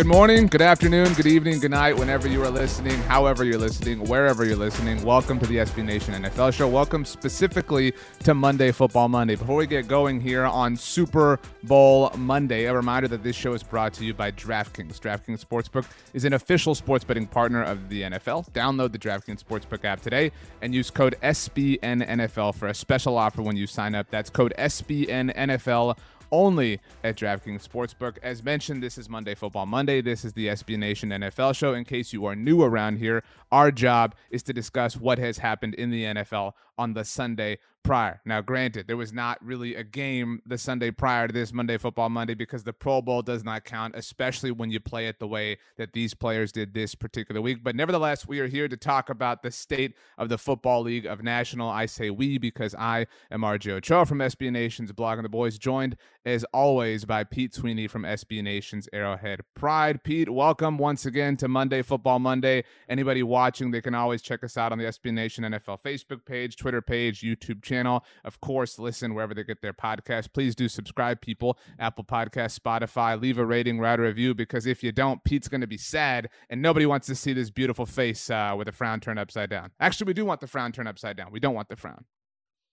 Good morning, good afternoon, good evening, good night, whenever you are listening, however you're listening, wherever you're listening. Welcome to the SB Nation NFL show. Welcome specifically to Monday Football Monday. Before we get going here on Super Bowl Monday, a reminder that this show is brought to you by DraftKings. DraftKings Sportsbook is an official sports betting partner of the NFL. Download the DraftKings Sportsbook app today and use code SBNNFL for a special offer when you sign up. That's code SBNNFL only at DraftKings Sportsbook. As mentioned, this is Monday Football Monday. This is the SB Nation NFL show. In case you are new around here, our job is to discuss what has happened in the NFL on the Sunday prior. Now, granted, there was not really a game the Sunday prior to this Monday Football Monday because the Pro Bowl does not count, especially when you play it the way that these players did this particular week. But nevertheless, we are here to talk about the state of the Football League of National. I say we because I am RJ Ochoa from SB Nation's Blog and the Boys, joined as always by Pete Sweeney from SB Nation's Arrowhead Pride. Pete, welcome once again to Monday Football Monday. Anybody watching, they can always check us out on the SB Nation NFL Facebook page, Twitter page, YouTube channel. Of course, listen wherever they get their podcast. Please do subscribe, people. Apple Podcast, Spotify. Leave a rating, write a review, because if you don't, Pete's going to be sad, and nobody wants to see this beautiful face uh, with a frown turned upside down. Actually, we do want the frown turned upside down. We don't want the frown.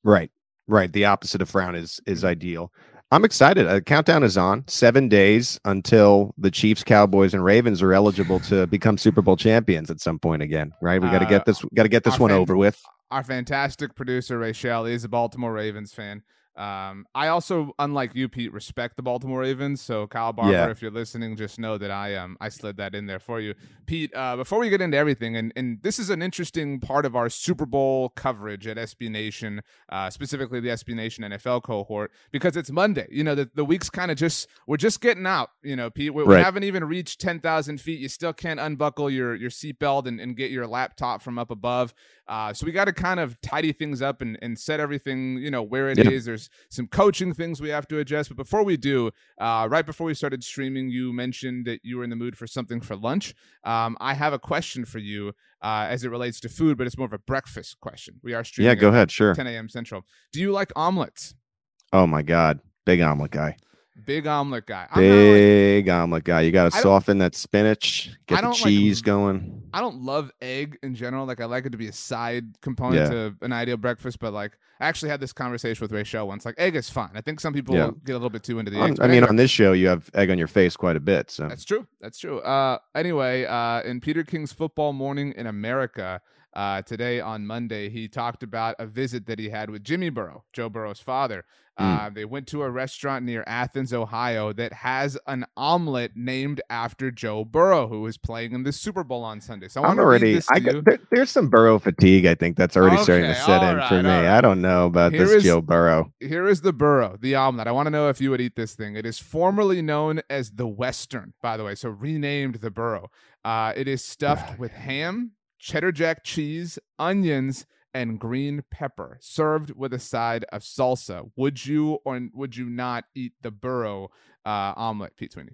Right. Right. The opposite of frown is is ideal. I'm excited. A countdown is on. Seven days until the Chiefs, Cowboys, and Ravens are eligible to become Super Bowl champions at some point again. Right? We got to get uh, this. Got to get this one fan- over with. Our fantastic producer Rachel is a Baltimore Ravens fan. Um, I also, unlike you, Pete, respect the Baltimore Ravens. So, Kyle Barber, yeah. if you're listening, just know that I um I slid that in there for you, Pete. Uh, before we get into everything, and and this is an interesting part of our Super Bowl coverage at SB Nation, uh, specifically the SB Nation NFL cohort, because it's Monday. You know, the the week's kind of just we're just getting out. You know, Pete, we, right. we haven't even reached ten thousand feet. You still can't unbuckle your your seatbelt and, and get your laptop from up above. Uh, so we got to kind of tidy things up and, and set everything, you know, where it yeah. is. There's some coaching things we have to adjust. But before we do, uh, right before we started streaming, you mentioned that you were in the mood for something for lunch. Um, I have a question for you uh, as it relates to food, but it's more of a breakfast question. We are streaming. Yeah, go ahead. Sure. 10 a.m. Central. Do you like omelets? Oh my God, big omelet guy. Big omelet guy. I'm Big like, omelet guy. You got to soften that spinach, get the cheese like, going. I don't love egg in general. Like I like it to be a side component yeah. to an ideal breakfast, but like I actually had this conversation with Rachel once. Like egg is fine. I think some people yeah. get a little bit too into the eggs. I mean, on this show, you have egg on your face quite a bit. So that's true. That's true. Uh, anyway, uh, in Peter King's Football Morning in America, uh, today on Monday, he talked about a visit that he had with Jimmy Burrow, Joe Burrow's father. Mm. Uh, they went to a restaurant near Athens, Ohio, that has an omelet named after Joe Burrow, who is playing in the Super Bowl on Sunday. So I am already. I, there, there's some Burrow fatigue. I think that's already okay, starting to set in right, for me. Right. I don't know about here this is, Joe Burrow. Here is the Burrow, the omelet. I want to know if you would eat this thing. It is formerly known as the Western, by the way, so renamed the Burrow. Uh, it is stuffed with ham, cheddar jack cheese, onions, and green pepper, served with a side of salsa. Would you or would you not eat the Burrow uh, omelet, Pete Sweeney?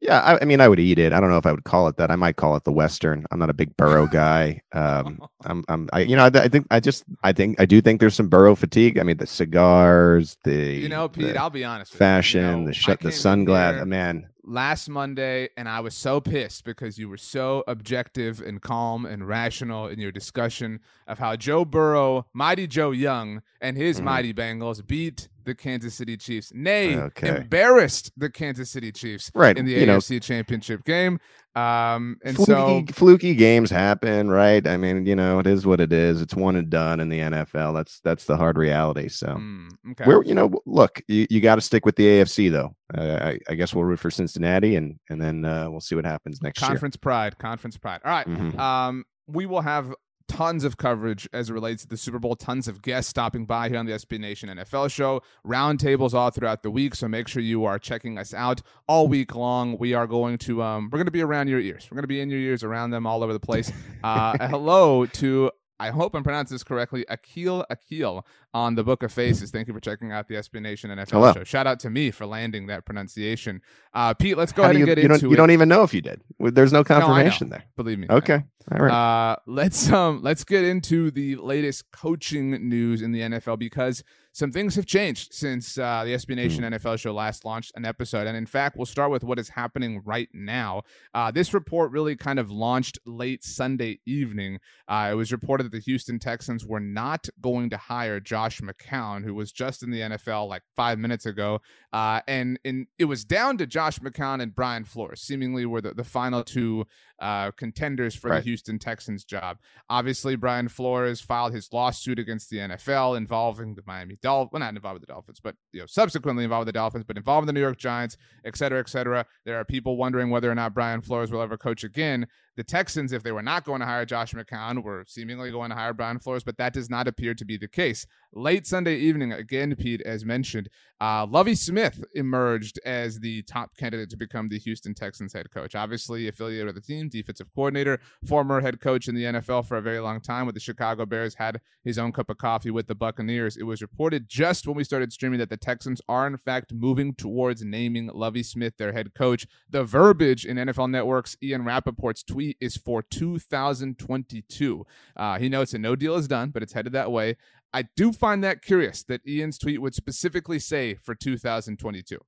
Yeah, I, I, mean, I would eat it. I don't know if I would call it that. I might call it the Western. I'm not a big Burrow guy. Um, I'm, I'm, I, you know, I, I, think, I just, I think, I do think there's some Burrow fatigue. I mean, the cigars, the, you know, Pete, I'll be honest, fashion, you know, the shut, the sunglasses. Man, last Monday, and I was so pissed because you were so objective and calm and rational in your discussion of how Joe Burrow, Mighty Joe Young, and his mm-hmm. Mighty Bengals beat the Kansas City Chiefs. Nay, okay. embarrassed the Kansas City Chiefs right. in the you AFC know, Championship game. Um, and fluky, so fluky games happen, right? I mean, you know, it is what it is. It's one and done in the NFL. That's that's the hard reality. So mm, okay. we're you know, look, you, you got to stick with the AFC though. Uh, I, I, guess we'll root for Cincinnati, and and then uh, we'll see what happens next conference year. Conference pride, conference pride. All right. mm-hmm. Um, we will have tons of coverage as it relates to the Super Bowl, tons of guests stopping by here on the SB Nation NFL show, roundtables all throughout the week. So make sure you are checking us out all week long. We are going to um, we're going to be around your ears. We're going to be in your ears, around them, all over the place. Uh, hello to I hope I'm pronouncing this correctly. Akil Akil on the Book of Faces. Thank you for checking out the SB Nation NFL Hello. show. Shout out to me for landing that pronunciation. Uh, Pete, let's go How ahead you, and get you into don't, it. You don't even know if you did. There's no confirmation no, there. Believe me. Okay. All right. Uh, let's um let's get into the latest coaching news in the NFL because some things have changed since uh, the SB Nation mm. NFL show last launched an episode. And in fact, we'll start with what is happening right now. Uh, this report really kind of launched late Sunday evening. Uh, it was reported that the Houston Texans were not going to hire Josh McCown, who was just in the NFL like five minutes ago. Uh, and, and it was down to Josh McCown and Brian Flores, seemingly were the, the final two uh, contenders for right. the Houston Texans job. Obviously, Brian Flores filed his lawsuit against the NFL involving the Miami Dolphins. Well, not involved with the Dolphins, but you know, subsequently involved with the Dolphins, but involved with the New York Giants, et cetera, et cetera. There are people wondering whether or not Brian Flores will ever coach again. The Texans, if they were not going to hire Josh McCown, were seemingly going to hire Brian Flores, but that does not appear to be the case. Late Sunday evening, again, Pete, as mentioned, uh, Lovie Smith emerged as the top candidate to become the Houston Texans head coach. Obviously, affiliated with the team, defensive coordinator, former head coach in the NFL for a very long time with the Chicago Bears, had his own cup of coffee with the Buccaneers. It was reported just when we started streaming that the Texans are, in fact, moving towards naming Lovie Smith their head coach. The verbiage in NFL Network's Ian Rapoport's tweet is for 2022. Uh, he notes that no deal is done, but it's headed that way. I do find that curious that Ian's tweet would specifically say for 2022.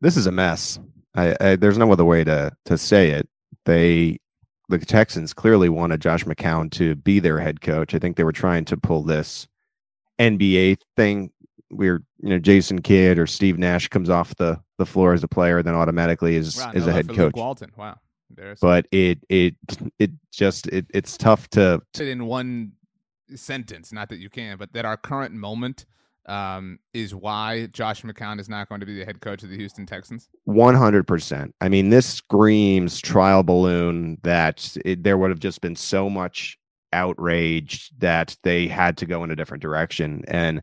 This is a mess. I, I, there's no other way to to say it. They the Texans clearly wanted Josh McCown to be their head coach. I think they were trying to pull this NBA thing where you know Jason Kidd or Steve Nash comes off the the floor as a player, then automatically is wow, is no a head coach. Walton, wow. But it it it just it, it's tough to, to in one sentence, not that you can, but that our current moment um, is why Josh McCown is not going to be the head coach of the Houston Texans? 100%. I mean, this screams trial balloon that it, there would have just been so much outrage that they had to go in a different direction. And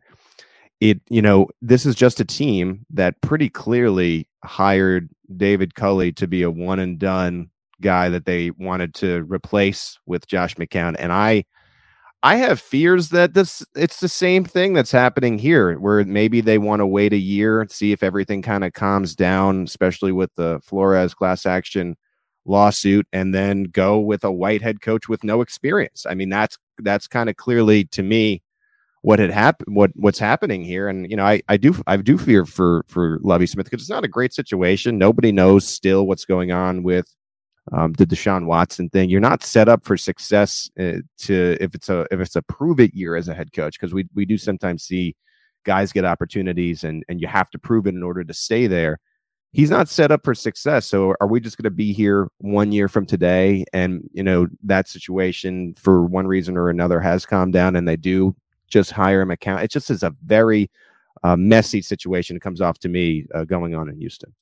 it, you know, this is just a team that pretty clearly hired David Culley to be a one and done guy that they wanted to replace with Josh McCown. And I, I have fears that this it's the same thing that's happening here, where maybe they want to wait a year see if everything kind of calms down, especially with the Flores class action lawsuit, and then go with a white head coach with no experience. I mean, that's that's kind of clearly to me what had happened, what what's happening here. And you know, I I do I do fear for for Lovie Smith because it's not a great situation. Nobody knows still what's going on with um, the Deshaun Watson thing. You're not set up for success uh, to if it's a if it's a prove it year as a head coach because we we do sometimes see guys get opportunities and and you have to prove it in order to stay there. He's not set up for success. So are we just going to be here one year from today and you know that situation for one reason or another has calmed down and they do just hire him account. It just is a very uh, messy situation. It comes off to me uh, going on in Houston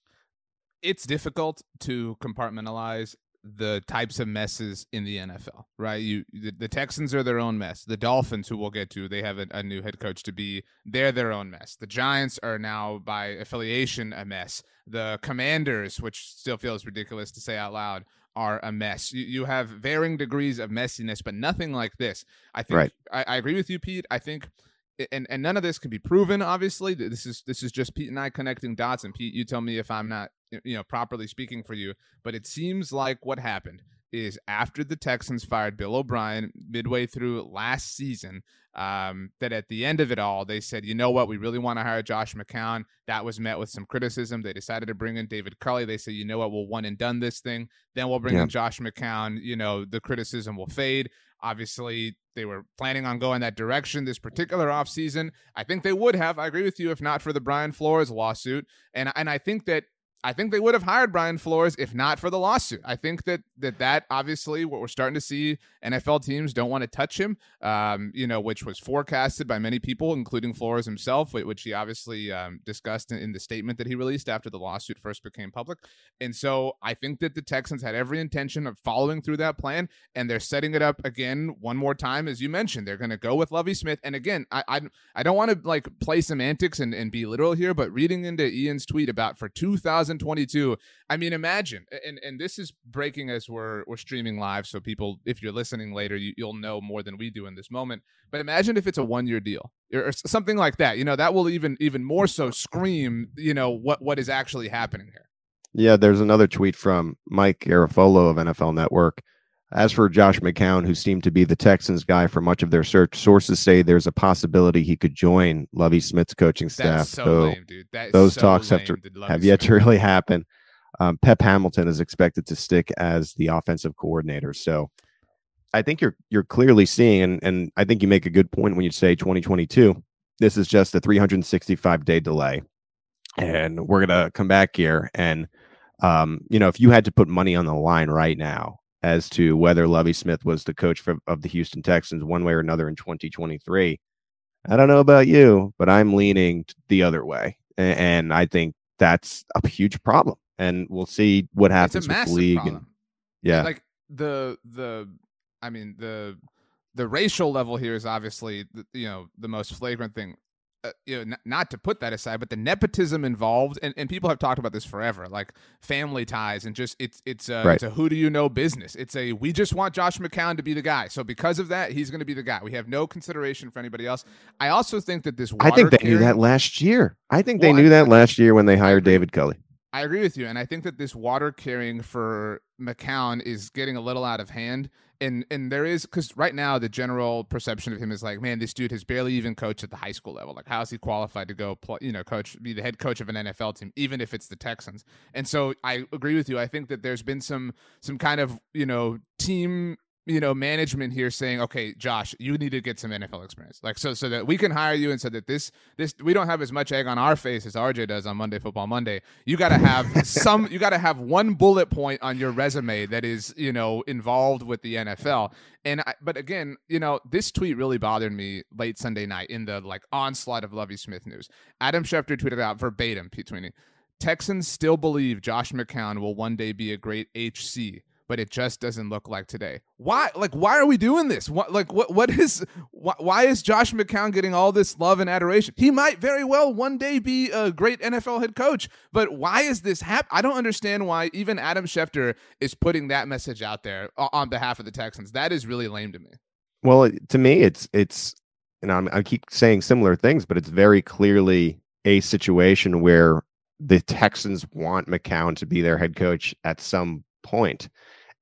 it's difficult to compartmentalize the types of messes in the NFL, right? You the, the, Texans are their own mess. The Dolphins, who we'll get to, they have a, a, new head coach to be. They're their own mess. The Giants are now by affiliation a mess. The Commanders, which still feels ridiculous to say out loud, are a mess. You, you have varying degrees of messiness, but nothing like this. I think right. I, I agree with you, Pete. I think and and none of this can be proven obviously this is this is just pete and i connecting dots and pete you tell me if i'm not you know properly speaking for you but it seems like what happened is after the texans fired bill o'brien midway through last season um, that at the end of it all they said you know what we really want to hire josh mccown that was met with some criticism they decided to bring in david culley they said you know what we'll one and done this thing then we'll bring yeah. in josh mccown you know the criticism will fade Obviously, they were planning on going that direction this particular offseason. I think they would have. I agree with you if not for the Brian Flores lawsuit. And and I think that I think they would have hired Brian Flores if not for the lawsuit. I think that that that obviously what we're starting to see NFL teams don't want to touch him. Um, you know, which was forecasted by many people, including Flores himself, which he obviously um, discussed in, in the statement that he released after the lawsuit first became public. And so I think that the Texans had every intention of following through that plan, and they're setting it up again one more time, as you mentioned. They're going to go with Lovie Smith, and again, I I, I don't want to like play semantics and, and be literal here, but reading into Ian's tweet about for 2000 2022. I mean, imagine, and and this is breaking as we're we're streaming live, so people, if you're listening later, you, will know more than we do in this moment. But imagine if it's a one year deal or something like that. You know, that will even even more so scream, you know, what what is actually happening here. Yeah, there's another tweet from Mike Garafolo of NFL Network. As for Josh McCown, who seemed to be the Texans guy for much of their search, sources say there's a possibility he could join Lovie Smith's coaching staff. So lame, those so talks have to have yet Smith. to really happen. Um, Pep Hamilton is expected to stick as the offensive coordinator. So I think you're you're clearly seeing, and, and I think you make a good point when you say 2022. This is just a 365 day delay, and we're gonna come back here. And um, you know, if you had to put money on the line right now as to whether Lovie Smith was the coach for, of the Houston Texans one way or another in 2023, I don't know about you, but I'm leaning the other way, and, and I think that's a huge problem. And we'll see what happens with the league. Problem. And, yeah, like the the I mean the the racial level here is obviously you know the most flagrant thing. Uh, you know, n- not to put that aside, but the nepotism involved, and, and people have talked about this forever, like family ties, and just it's it's a, right. it's a who do you know business. It's a we just want Josh McCown to be the guy, so because of that, he's going to be the guy. We have no consideration for anybody else. I also think that this. I think they carrying, knew that last year. I think they well, knew I, that last year when they hired David Culley. I agree with you, and I think that this water carrying for McCown is getting a little out of hand and and there is because right now the general perception of him is like, man, this dude has barely even coached at the high school level. Like, how is he qualified to go, you know, coach, be the head coach of an NFL team, even if it's the Texans? And so I agree with you. I think that there's been some some kind of you know team you know management here saying okay josh you need to get some nfl experience. Like so so that we can hire you and so that this this we don't have as much egg on our face as rj does on monday football monday. You got to have some you got to have one bullet point on your resume that is you know involved with the nfl and I, but again you know this tweet really bothered me late sunday night in the like onslaught of lovie smith news. Adam schefter tweeted out verbatim pete tweeting texans still believe josh mccown will one day be a great hc but it just doesn't look like today. Why? Like, why are we doing this? What? Like, what? What is? Why, is Josh McCown getting all this love and adoration? He might very well one day be a great NFL head coach, but why is this happening? I don't understand why even Adam Schefter is putting that message out there on behalf of the Texans. That is really lame to me. Well, to me, it's it's, and I'm, I keep saying similar things, but it's very clearly a situation where the Texans want McCown to be their head coach at some point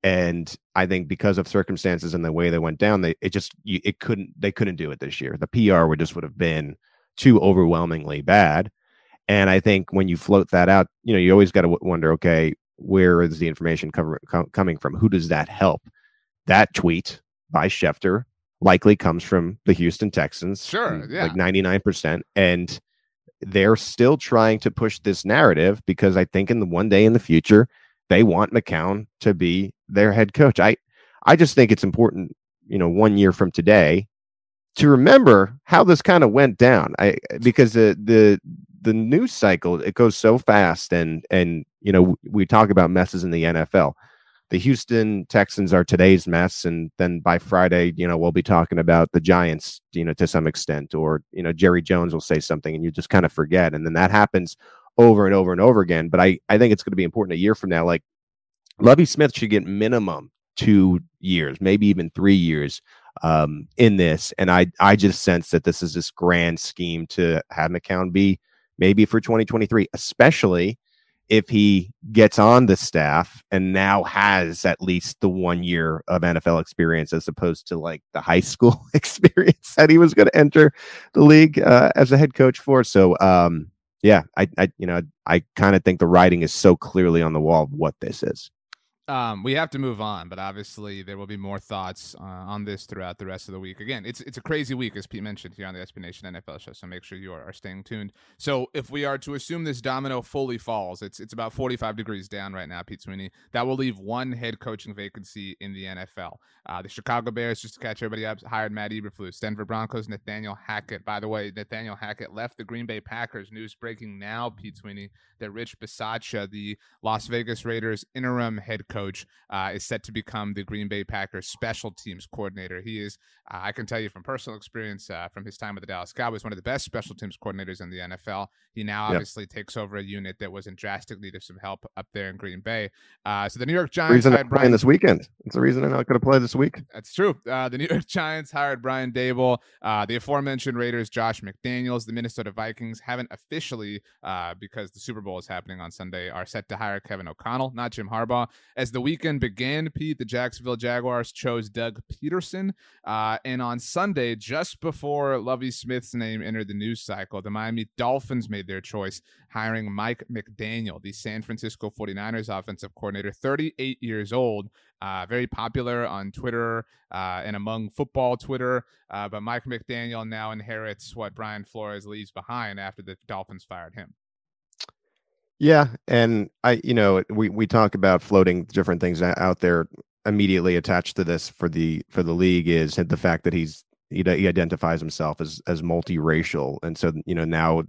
and I think because of circumstances and the way they went down, they it just you, it couldn't they couldn't do it this year. The PR would just would have been too overwhelmingly bad. And I think when you float that out, you know, you always got to wonder, okay, where is the information cover, com- coming from? Who does that help? That tweet by Schefter likely comes from the Houston Texans. Sure, mm, yeah, like ninety nine percent, and they're still trying to push this narrative because I think in the one day in the future they want McCown to be their head coach. I I just think it's important, you know, one year from today to remember how this kind of went down. I because the the the news cycle it goes so fast and and you know we talk about messes in the NFL. The Houston Texans are today's mess, and then by Friday, you know, we'll be talking about the Giants, you know, to some extent, or you know, Jerry Jones will say something, and you just kind of forget, and then that happens over and over and over again. But I, I think it's going to be important a year from now. Like Lovie Smith should get minimum two years, maybe even three years um, in this. And I, I just sense that this is this grand scheme to have McCown be maybe for 2023, especially if he gets on the staff and now has at least the one year of NFL experience as opposed to like the high school experience that he was going to enter the league uh, as a head coach for. So, um, yeah, I, I you know, I kind of think the writing is so clearly on the wall of what this is. Um, we have to move on, but obviously there will be more thoughts uh, on this throughout the rest of the week. Again, it's it's a crazy week, as Pete mentioned here on the SB NFL show. So make sure you are, are staying tuned. So if we are to assume this domino fully falls, it's it's about 45 degrees down right now, Pete Sweeney. That will leave one head coaching vacancy in the NFL. Uh, the Chicago Bears, just to catch everybody up, hired Matt Eberflus. Denver Broncos, Nathaniel Hackett. By the way, Nathaniel Hackett left the Green Bay Packers. News breaking now, Pete Sweeney, that Rich Bisaccia, the Las Vegas Raiders interim head coach, uh, is set to become the Green Bay Packers special teams coordinator. He is, uh, I can tell you from personal experience uh, from his time with the Dallas Cowboys, one of the best special teams coordinators in the NFL. He now obviously takes over a unit that was in drastic need of some help up there in Green Bay. Uh, so the New York Giants reason hired Brian this weekend. It's the reason I'm not going to play this week. That's true. Uh, the New York Giants hired Brian Daboll. Uh, the aforementioned Raiders, Josh McDaniels. The Minnesota Vikings haven't officially, uh, because the Super Bowl is happening on Sunday, are set to hire Kevin O'Connell, not Jim Harbaugh. As as the weekend began, Pete, the Jacksonville Jaguars chose Doug Pederson. Uh, and on Sunday, just before Lovie Smith's name entered the news cycle, the Miami Dolphins made their choice, hiring Mike McDaniel, the San Francisco 49ers offensive coordinator, 38 years old, uh, very popular on Twitter uh, and among football Twitter. Uh, but Mike McDaniel now inherits what Brian Flores leaves behind after the Dolphins fired him. Yeah, and I, you know, we we talk about floating different things out there. Immediately attached to this for the for the league is the fact that he's he, he identifies himself as as multiracial, and so you know now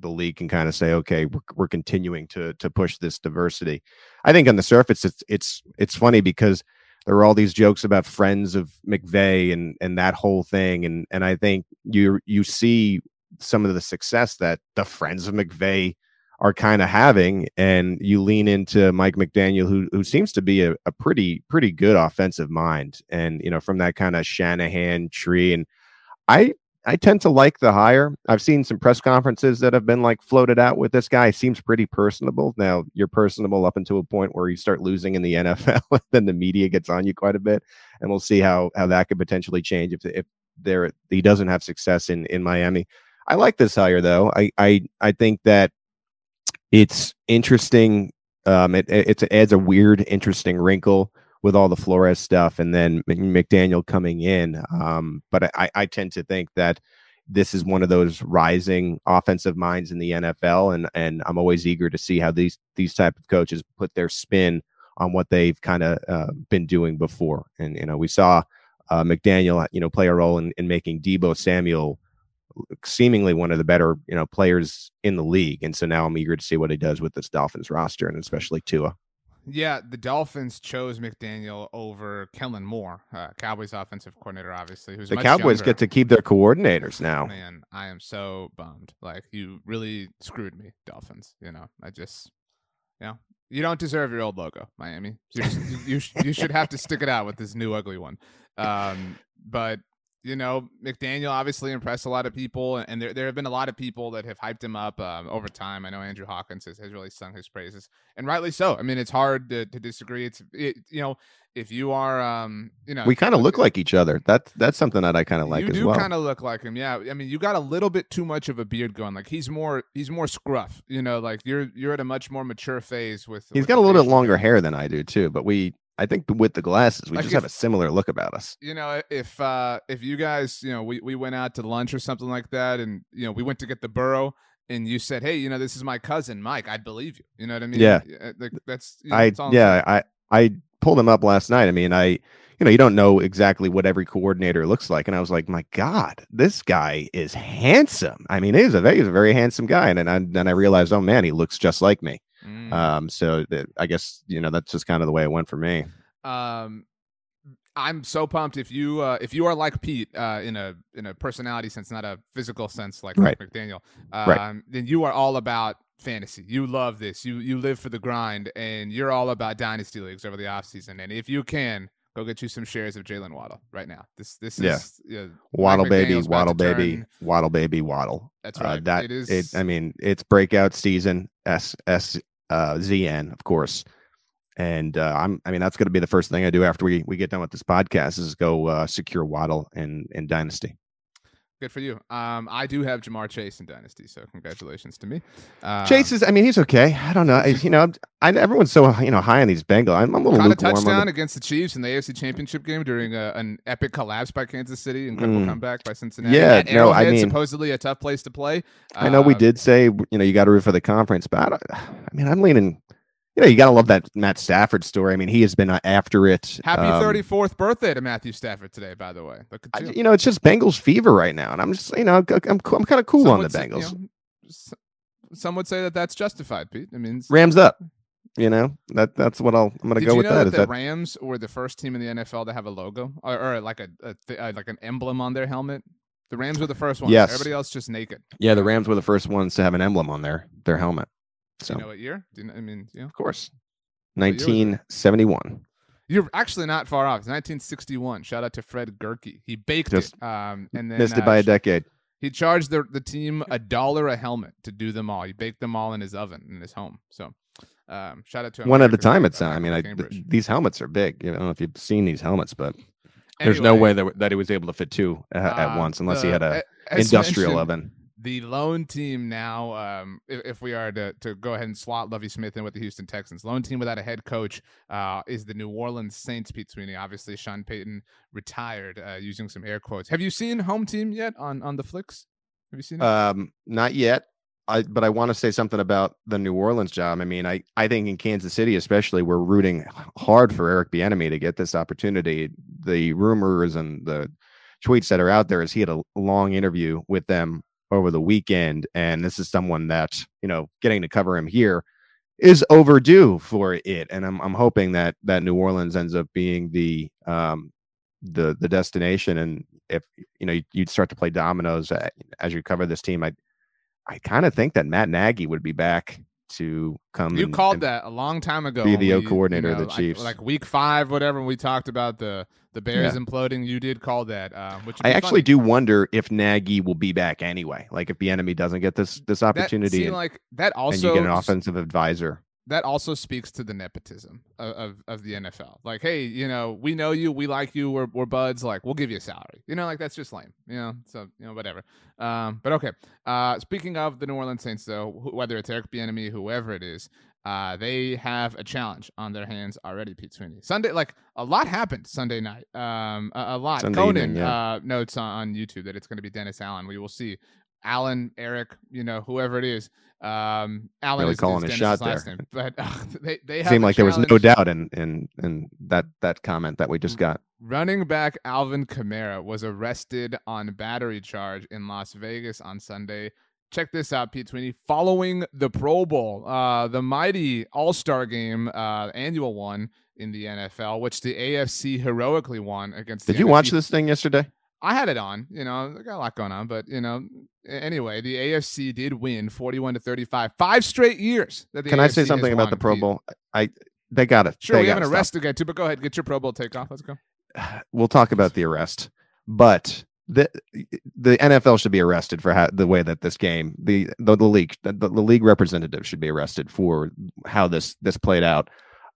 the league can kind of say, okay, we're, we're continuing to to push this diversity. I think on the surface, it's it's it's funny because there were all these jokes about friends of McVay and and that whole thing, and and I think you you see some of the success that the friends of McVay are kind of having, and you lean into Mike McDaniel, who who seems to be a, a pretty pretty good offensive mind, and you know from that kind of Shanahan tree, and I I tend to like the hire. I've seen some press conferences that have been like floated out with this guy. Seems pretty personable. Now you're personable up until a point where you start losing in the NFL, then the media gets on you quite a bit, and we'll see how how that could potentially change if if there he doesn't have success in in Miami. I like this hire though. I I I think that it's interesting. Um, it, it, it adds a weird, interesting wrinkle with all the Flores stuff, and then McDaniel coming in. Um, but I, I tend to think that this is one of those rising offensive minds in the NFL, and and I'm always eager to see how these these type of coaches put their spin on what they've kind of uh, been doing before. And you know, we saw uh, McDaniel, you know, play a role in, in making Debo Samuel seemingly one of the better you know players in the league, and so now I'm eager to see what he does with this Dolphins roster and especially Tua. Yeah, the Dolphins chose McDaniel over Kellen Moore, uh, Cowboys offensive coordinator, obviously. Who's the Cowboys younger. get to keep their coordinators now. Man, I am so bummed. Like you really screwed me, Dolphins. You know, I just, you know, you don't deserve your old logo, Miami. You you, you should have to stick it out with this new ugly one. Um, but you know, McDaniel obviously impressed a lot of people, and there, there have been a lot of people that have hyped him up um, over time. I know Andrew Hawkins has, has really sung his praises, and rightly so. I mean, it's hard to, to disagree. It's it, you know, if you are, um, you know, we kind of look like each other. That's that's something that I kind of like you do well. kind of look like him, yeah. I mean, you got a little bit too much of a beard going. Like he's more he's more scruff. You know, like you're you're at a much more mature phase with. He's with got a little bit longer hair than I do too, but we I think with the glasses, we like just if, have a similar look about us. You know, if uh if you guys, you know, we, we went out to lunch or something like that, and you know, we went to get the Burrow, and you said, "Hey, you know, this is my cousin Mike," I'd believe you. You know what I mean? Yeah. Like, that's you know, I yeah I I pulled him up last night. I mean, I you know you don't know exactly what every coordinator looks like, and I was like, my God, this guy is handsome. I mean, he's a he's a very handsome guy, and then I, then I realized, oh man, he looks just like me. Mm. Um, so th- I guess you know that's just kind of the way it went for me. Um, I'm so pumped if you uh, if you are like Pete uh, in a in a personality sense, not a physical sense like right. McDaniel, um, right. then you are all about fantasy. You love this. You you live for the grind, and you're all about dynasty leagues over the offseason. And if you can, go get you some shares of Jaylen Waddle right now. This this yeah. is Waddle baby, Waddle baby, Waddle baby, Waddle. That's uh, right. Uh, that it is. It, I mean, it's breakout season. S S uh, Z N, of course. And uh, I'm, I mean, that's going to be the first thing I do after we, we get done with this podcast is go uh, secure Waddle and in Dynasty. Good for you. Um, I do have Ja'Marr Chase in Dynasty, so congratulations to me. Um, Chase is, I mean, he's okay. I don't know. you know, I, everyone's so you know high on these Bengals. I'm, I'm a little caught a touchdown the... against the Chiefs in the AFC Championship game during a, an epic collapse by Kansas City, and incredible mm. comeback by Cincinnati. Yeah, no, I mean, supposedly a tough place to play. I know uh, we did say you know you got to root for the conference, but I, I mean, I'm leaning you know, you got to love that Matt Stafford story. I mean, he has been uh, after it. Happy um, 34th birthday to Matthew Stafford today, by the way. You. I, you know, it's just Bengals fever right now, and I'm just, you know, I'm, I'm, I'm kind of cool some on the Bengals. You know, some would say that that's justified, Pete. I mean, Rams up. You know that that's what I'll I'm going to go with that. that the that... Rams were the first team in the NFL to have a logo or, or like a, a uh, like an emblem on their helmet? The Rams were the first ones. Yes. Everybody else just naked. Yeah, the Rams were the first ones to have an emblem on their their helmet. So. Do you know what year? Do you know, I mean, yeah. Of course. 1971. You're actually not far off. It's 1961. Shout out to Fred Gehrke. He baked Just it. Um, and then missed it by uh, a decade. He charged the the team a dollar a helmet to do them all. He baked them all in his oven in his home. So um, shout out to him. One at a time. It's. I mean, I, th- these helmets are big. I don't know if you've seen these helmets, but anyway, there's no way that, that he was able to fit two at, uh, at once, unless he had a industrial oven the lone team now, um, if, if, we are to, to go ahead and slot Lovie Smith in with the Houston Texans, lone team without a head coach uh, is the New Orleans Saints. Pete Sweeney, obviously, Sean Payton retired, uh, using some air quotes. Have you seen home team yet on on the flicks? Have you seen it? Um, not yet. I, but I want to say something about the New Orleans job. I mean, I, I think in Kansas City, especially, we're rooting hard for Eric Bieniemy to get this opportunity. The rumors and the tweets that are out there is he had a long interview with them over the weekend. And this is someone that, you know, getting to cover him here is overdue for it. And I'm I'm hoping that that New Orleans ends up being the um the the destination. And if you know you'd start to play dominoes as you cover this team, I I kind of think that Matt Nagy would be back to come. You and, called and that a long time ago. Be the O coordinator you know, of the Chiefs, like, like, week five, whatever. we talked about the the Bears yeah. imploding. You did call that. Um, which I actually funny. do wonder if Nagy will be back anyway. Like if Bieniemy doesn't get this this opportunity, that, and, like that also, and you get an offensive advisor that also speaks to the nepotism of, of, of, the NFL. Like, hey, you know, we know you, we like you, we're, we're buds. Like, we'll give you a salary. You know, like that's just lame. You know, so you know, whatever. Um, but okay. Uh, speaking of the New Orleans Saints, though, whether it's Eric Bieniemy, whoever it is, uh, they have a challenge on their hands already. Pete Sweeney. Sunday, like a lot happened Sunday night. Um, a, a lot. Sunday Conan evening, yeah. uh, notes on, on YouTube that it's going to be Dennis Allen. We will see Allen, Eric, you know, whoever it is. Um, Allen really is, calling is a shot there, name, but uh, they they seemed like there was no doubt in in in that that comment that we just got. Running back Alvin Kamara was arrested on battery charge in Las Vegas on Sunday. Check this out, Pete Sweeney. Following the Pro Bowl, uh, the mighty All Star Game, uh, annual one in the NFL, which the AFC heroically won against. Did you NFC. watch this thing yesterday? I had it on, you know, I got a lot going on, but you know, anyway, the AFC did win 41 to 35. Five straight years that Can AFC I say something about the Pro Bowl? I they got it. Sure, they we have an arrest to get to, but go ahead, get your Pro Bowl take off. Let's go. We'll talk about the arrest, but the the NFL should be arrested for how, the way that this game the the, the league the, the league representative should be arrested for how this this played out.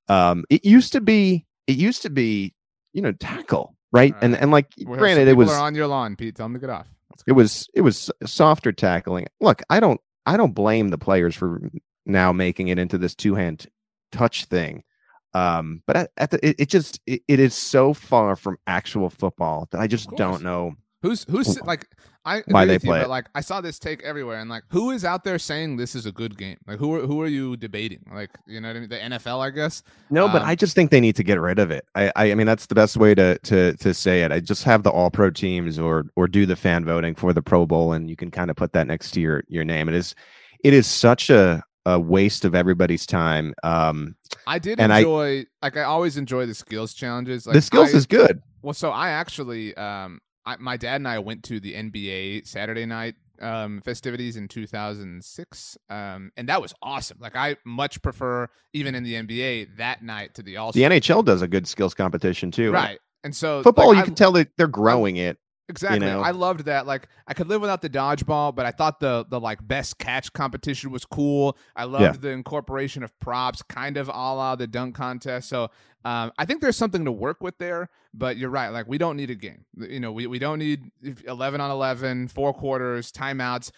Um, it used to be it used to be you know tackle right? right. And and like well, granted, it was on your lawn, Pete. Tell them to get off. It was it was softer tackling. Look, I don't I don't blame the players for now making it into this two hand touch thing. Um, but at, at the, it, it just it, it is so far from actual football that I just don't know Who's who's like I why they play you, it. like I saw this take everywhere, and like who is out there saying this is a good game? Like who are who are you debating? Like you know what I mean? The NFL, I guess. No, um, but I just think they need to get rid of it. I, I I mean that's the best way to to to say it. I just have the All Pro teams or or do the fan voting for the Pro Bowl, and you can kind of put that next to your your name. It is it is such a a waste of everybody's time. Um, I did enjoy, I, like I always enjoy the skills challenges. Like the skills I, is good. Well, so I actually, um, I, my dad and I went to the NBA Saturday night um, festivities in 2006, um, and that was awesome. Like I much prefer even in the NBA that night to the All. The NHL does a good skills competition too, right? And so football, like, you I, can tell that they're growing it. Exactly. You know? I loved that. Like I could live without the dodgeball, but I thought the the like best catch competition was cool. I loved yeah. the incorporation of props, kind of a la the dunk contest. So um, I think there's something to work with there. But you're right. Like we don't need a game. You know, we, we don't need 11 on 11, four quarters, timeouts.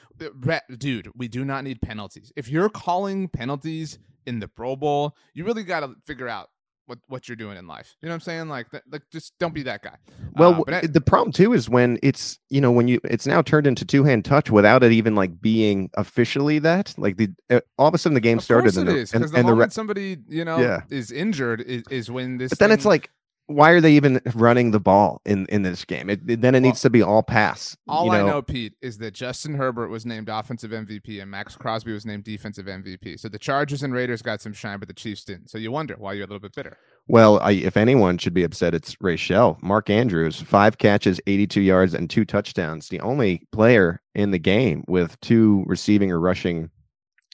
Dude, we do not need penalties. If you're calling penalties in the Pro Bowl, you really got to figure out what what you're doing in life. You know what I'm saying? Like, like just don't be that guy. Well, uh, I, the problem too is when it's you know when you it's now turned into two hand touch without it even like being officially that. Like the uh, all of a sudden the game started. and it is because the and moment the somebody you know yeah. is injured is, is when this. But then it's like why are they even running the ball in in this game? It, it, then it well, needs to be all pass. All you know? I know, Pete, is that Justin Herbert was named offensive MVP and Maxx Crosby was named defensive MVP. So the Chargers and Raiders got some shine, but the Chiefs didn't. So you wonder why you're a little bit bitter. Well, I, if anyone should be upset, it's Rachel. Mark Andrews, five catches, 82 yards, and two touchdowns. The only player in the game with two receiving or rushing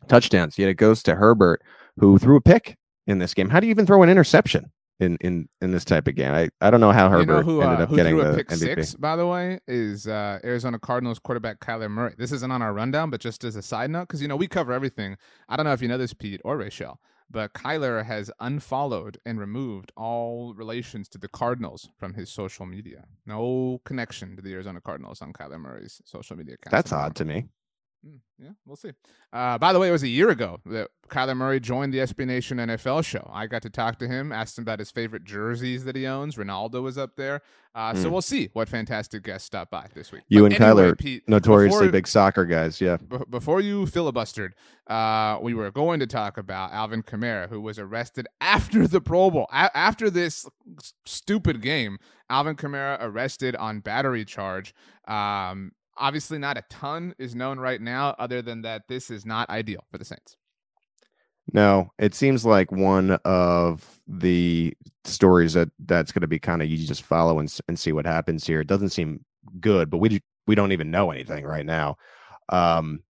touchdowns. Yet it goes to Herbert, who threw a pick in this game. How do you even throw an interception? In in in this type of game. I, I don't know how Herbert you know who, ended uh, up getting the pick MVP. Six, by the way, is uh, Arizona Cardinals quarterback Kyler Murray. This isn't on our rundown, but just as a side note, because you know we cover everything. I don't know if you know this, Pete or Rachel, but Kyler has unfollowed and removed all relations to the Cardinals from his social media. No connection to the Arizona Cardinals on Kyler Murray's social media account. That's odd to me. Mm, yeah, we'll see. Uh, by the way, it was a year ago that Kyler Murray joined the SB Nation NFL show. I got to talk to him, asked him about his favorite jerseys that he owns. Ronaldo was up there. Uh, mm. So we'll see what fantastic guests stop by this week. You but and anyway, Kyler, Pete, notoriously before, big soccer guys. Yeah. B- before you filibustered, uh, we were going to talk about Alvin Kamara, who was arrested after the Pro Bowl. A- after this stupid game, Alvin Kamara arrested on battery charge. Um, Obviously, not a ton is known right now, other than that this is not ideal for the Saints. No, it seems like one of the stories that that's going to be kind of you just follow and, and see what happens here. It doesn't seem good, but we we don't even know anything right now. Um,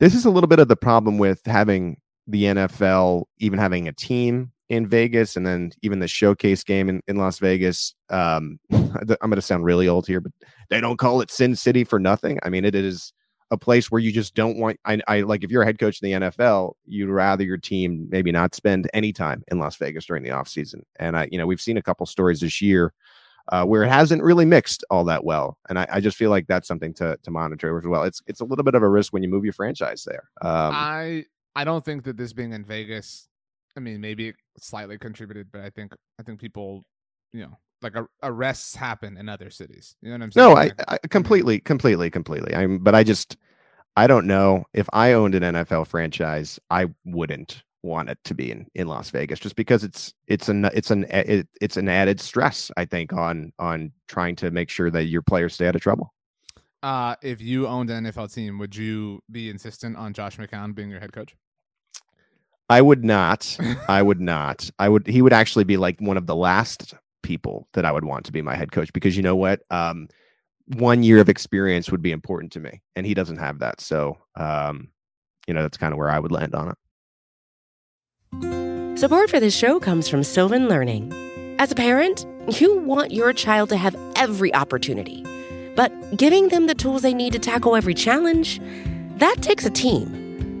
this is a little bit of the problem with having the NFL even having a team in Vegas and then even the showcase game in, in Las Vegas. Um, I'm going to sound really old here, but they don't call it Sin City for nothing. I mean, it is a place where you just don't want. I, I like if you're a head coach in the NFL, you'd rather your team maybe not spend any time in Las Vegas during the offseason. And I, you know, we've seen a couple stories this year uh, where it hasn't really mixed all that well. And I, I, just feel like that's something to to monitor as well. It's it's a little bit of a risk when you move your franchise there. Um, I I don't think that this being in Vegas I mean, maybe it slightly contributed, but I think I think people, you know, like arrests happen in other cities. You know what I'm saying? No, I, I completely, completely, completely. I'm, but I just, I don't know if I owned an NFL franchise, I wouldn't want it to be in, in Las Vegas just because it's it's an it's an it, it's an added stress I think on on trying to make sure that your players stay out of trouble. Uh, if you owned an NFL team, would you be insistent on Josh McCown being your head coach? I would not. I would not. I would. He would actually be like one of the last people that I would want to be my head coach because you know what? Um, one year of experience would be important to me, and he doesn't have that. So, um, you know, that's kind of where I would land on it. Support for this show comes from Sylvan Learning. As a parent, you want your child to have every opportunity, but giving them the tools they need to tackle every challenge that takes a team.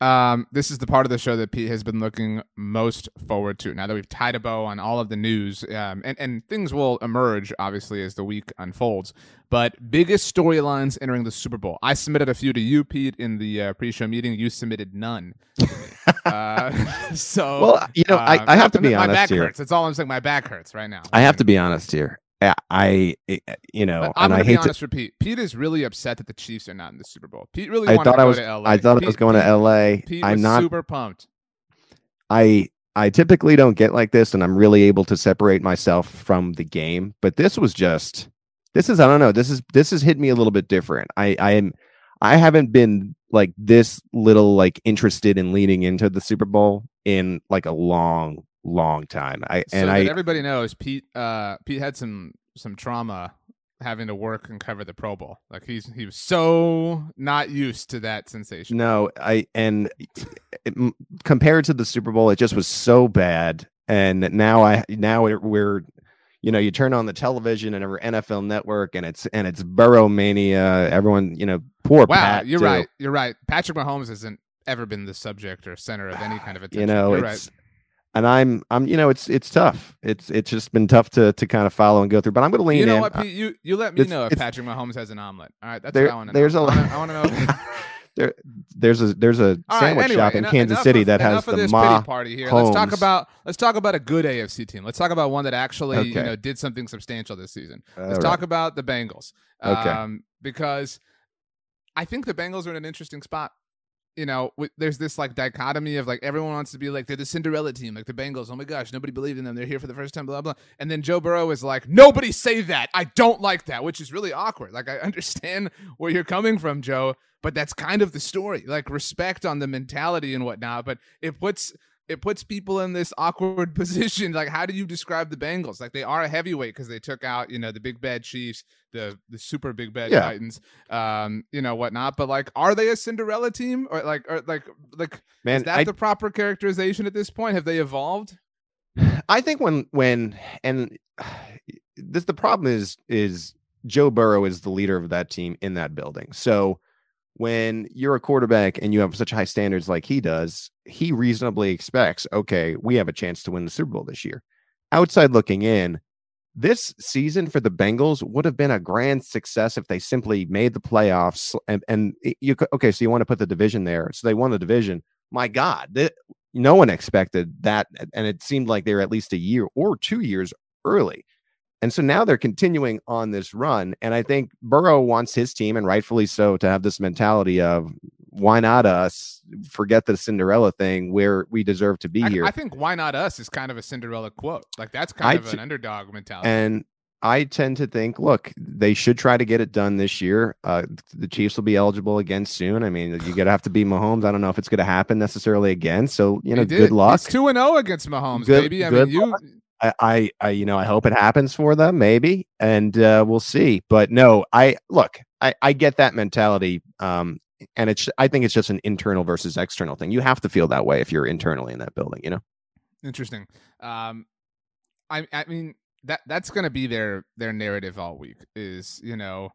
Um, this is the part of the show that Pete has been looking most forward to. Now that we've tied a bow on all of the news, um, and and things will emerge obviously as the week unfolds. But biggest storylines entering the Super Bowl. I submitted a few to you, Pete, in the uh, pre-show meeting. You submitted none. uh, so, well, you know, I, I have to be my honest back here. Hurts. That's all I'm saying. My back hurts right now. I have to be honest here. I, eh, eh, you know, I'm gonna be honest to... with Pete. Pete is really upset that the Chiefs are not in the Super Bowl. Pete really I wanted thought to I was, to LA. I thought Pete, I was going Pete, to LA. Pete I'm not super pumped. I I typically don't get like this, and I'm really able to separate myself from the game. But this was just, this is I don't know. This is this has hit me a little bit different. I I am I haven't been like this little like interested in leading into the Super Bowl in like a long long time. I so and I everybody knows Pete uh Pete had some some trauma having to work and cover the Pro Bowl. Like he's he was so not used to that sensation. No, I and it, compared to the Super Bowl, it just was so bad. And now I now we're you know you turn on the television and over NFL Network and it's and it's Burrow mania. Everyone you know poor wow, Pat you're too. right. You're right. Patrick Mahomes hasn't ever been the subject or center of any kind of attention. You know you're it's. Right and I'm I'm you know it's it's tough. It's it's just been tough to to kind of follow and go through. But I'm going to lean in. You know in. what, Pete? You you let me know if Patrick Mahomes has an omelet. All right, that's there, what I want to know. There's a I want to know. there, there's a there's a All sandwich right, anyway, shop in enough, Kansas enough City of, that has the this Ma party here. Let's talk about let's talk about a good AFC team. Let's talk about one that actually you know did something substantial this season. Let's right. talk about the Bengals. Okay. Um, because I think the Bengals are in an interesting spot. You know, w- there's this like dichotomy of like everyone wants to be like they're the Cinderella team, like the Bengals. Oh my gosh, nobody believed in them. They're here for the first time, blah blah. And then Joe Burrow is like, nobody say that. I don't like that, which is really awkward. Like I understand where you're coming from, Joe, but that's kind of the story. Like respect on the mentality and whatnot, but it puts it puts people in this awkward position. Like, how do you describe the Bengals? Like, they are a heavyweight because they took out, you know, the big bad Chiefs, the the super big bad Yeah. Titans, um, you know, whatnot. But like, are they a Cinderella team or like, or like, like, Man, is that I, the proper characterization at this point? Have they evolved? I think when when and this the problem is is Joe Burrow is the leader of that team in that building. So when you're a quarterback and you have such high standards like he does, he reasonably expects, okay, we have a chance to win the Super Bowl this year. Outside looking in, this season for the Bengals would have been a grand success if they simply made the playoffs and and you okay, so you want to put the division there. So they won the division. My God, th- no one expected that and it seemed like they were at least a year or two years early. And so now they're continuing on this run. And I think Burrow wants his team, and rightfully so, to have this mentality of why not us? Forget the Cinderella thing where we deserve to be I, here. I think why not us is kind of a Cinderella quote. Like that's kind I of t- an underdog mentality. and I tend to think, look, they should try to get it done this year. Uh, the Chiefs will be eligible again soon. I mean, you're gonna have to be Mahomes. I don't know if it's gonna happen necessarily again. So you know, good luck. Two and zero against Mahomes, Good- baby. I good mean, you. I, I, I, you know, I hope it happens for them, maybe, and uh, we'll see. But no, I look, I, I get that mentality, um, and it's, I think it's just an internal versus external thing. You have to feel that way if you're internally in that building, you know. Interesting. Um, I I mean that that's gonna be their their narrative all week. Is you know,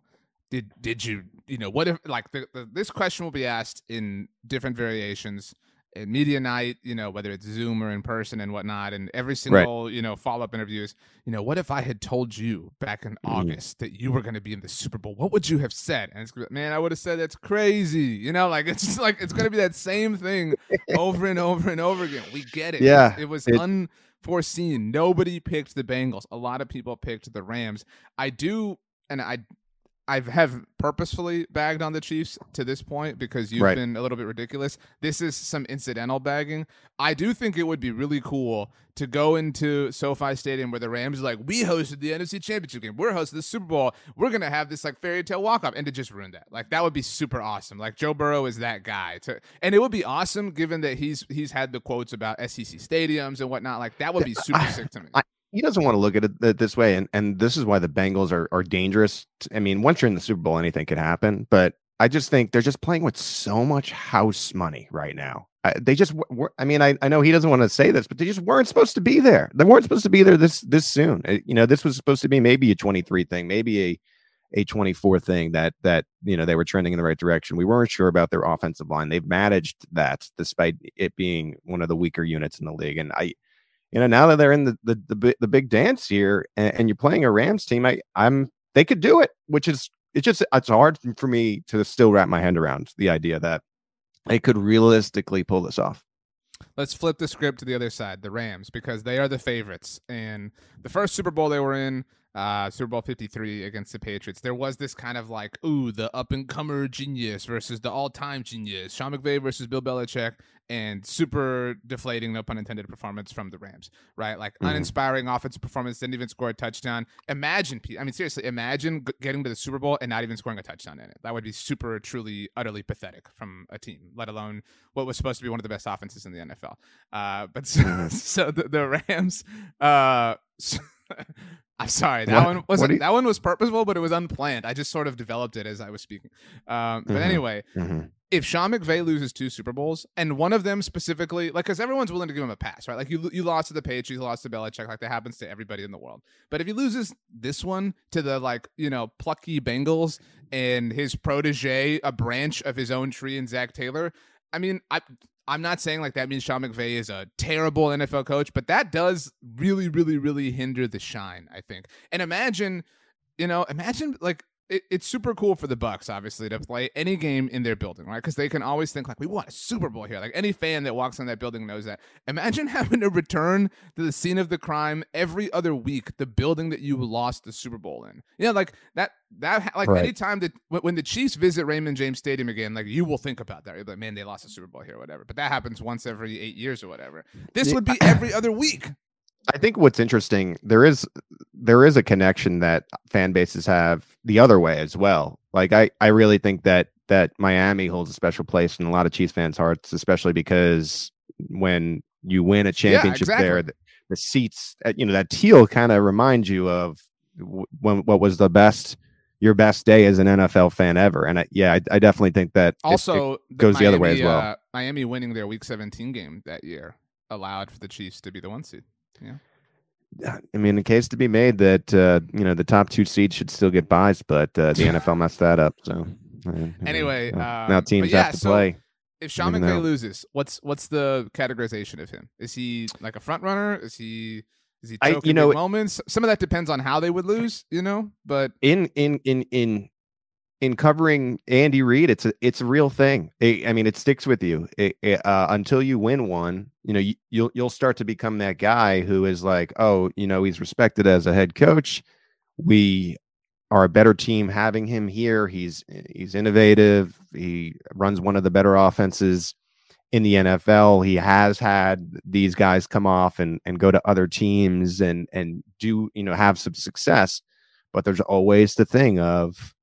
did did you you know what if like the, the this question will be asked in different variations at media night, you know, whether it's Zoom or in person and whatnot, and every single you know follow up interviews. You know, what if I had told you back in Mhm. August that you were going to be in the Super Bowl? What would you have said? And it's gonna be, man, I would have said that's crazy. You know, like it's just like it's going to be that same thing over and over and over again. We get it. Yeah, it was it- unforeseen. Nobody picked the Bengals. A lot of people picked the Rams. I do, and I. I have purposefully bagged on the Chiefs to this point because you've Right. been a little bit ridiculous. This is some incidental bagging. I do think it would be really cool to go into SoFi Stadium where the Rams are like, we hosted the NFC Championship game. We're hosting the Super Bowl. We're gonna have this like fairy tale walk up, and to just ruin that. Like that would be super awesome. Like Joe Burrow is that guy. To and it would be awesome given that he's he's had the quotes about SEC stadiums and whatnot. Like that would be super sick to me. I- He doesn't want to look at it this way, and and this is why the Bengals are are dangerous. I mean, once you're in the Super Bowl, anything could happen. But I just think they're just playing with so much house money right now. I, they just, were, I mean, I, I know he doesn't want to say this, but they just weren't supposed to be there. They weren't supposed to be there this this soon. Uh, You know, this was supposed to be maybe a 23 thing, maybe a a 24 thing that that you know they were trending in the right direction. We weren't sure about their offensive line. They've managed that despite it being one of the weaker units in the league. And I, you know, now that they're in the the the, the big dance here, and, and you're playing a Rams team, I I'm they could do it, which is it's just it's hard for me to still wrap my hand around the idea that they could realistically pull this off. Let's flip the script to the other side, the Rams, because they are the favorites. And the first Super Bowl they were in, uh, Super Bowl 53 against the Patriots, there was this kind of like, ooh, the up and comer genius versus the all time genius, Sean McVay versus Bill Belichick, and super deflating, no pun intended, performance from the Rams, right? Like Mhm. uninspiring offensive performance, didn't even score a touchdown. Imagine, I mean, seriously, imagine getting to the Super Bowl and not even scoring a touchdown in it. That would be super, truly, utterly pathetic from a team, let alone what was supposed to be one of the best offenses in the NFL. Uh, but so, Mhm. so the, the Rams, uh, I'm sorry, that What- one wasn't you- that one was purposeful, but it was unplanned. I just sort of developed it as I was speaking. Um, but Mhm. anyway, Mhm. if Sean McVay loses two Super Bowls, and one of them specifically, like, because everyone's willing to give him a pass, right? Like, you you lost to the Patriots, you lost to Belichick, like that happens to everybody in the world. But if he loses this one to the like, you know, plucky Bengals and his protege, a branch of his own tree, and Zac Taylor, I mean, I I'm not saying like that means Sean McVay is a terrible NFL coach, but that does really, really, really hinder the shine, I think. And imagine, you know, imagine like it, it's super cool for the Bucs, obviously, to play any game in their building, right? Because they can always think like, we want a Super Bowl here. Like any fan that walks in that building knows that. Imagine having to return to the scene of the crime every other week, the building that you lost the Super Bowl in. Yeah, you know, like that. That like right. anytime that when the Chiefs visit Raymond James Stadium again, like you will think about that. You're like, man, they lost the Super Bowl here, or whatever. But that happens once every eight years or whatever. This would be every other week. I think what's interesting there is there is a connection that fan bases have the other way as well. Like I I really think that that Miami holds a special place in a lot of Chiefs fans' hearts, especially because when you win a championship yeah, exactly. there, the, the, seats, uh, you know, that teal kind of reminds you of when what was the best your best day as an NFL fan ever. And I, yeah, I, I, definitely think that also it, it goes the, Miami, the, other way as well. Uh, Miami winning their Week 17 game that year allowed for the Chiefs to be the one seed. Yeah. I mean, the case to be made that uh, you know the top two seeds should still get buys, but uh, the NFL messed that up. So anyway, um, now teams yeah, have to so play. If Sean McVay loses, what's what's the categorization of him? Is he like a front runner? Is he is he I, you know moments? Some of that depends on how they would lose, you know. But in in in in in covering Andy Reid, it's a it's a real thing. It, I mean, it sticks with you it, it, uh, until you win one. You know, you, you'll you'll start to become that guy who is like, oh, you know, he's respected as a head coach. We are a better team having him here. He's he's innovative. He runs one of the better offenses in the NFL. He has had these guys come off and and go to other teams and and do you know have some success. But there's always the thing of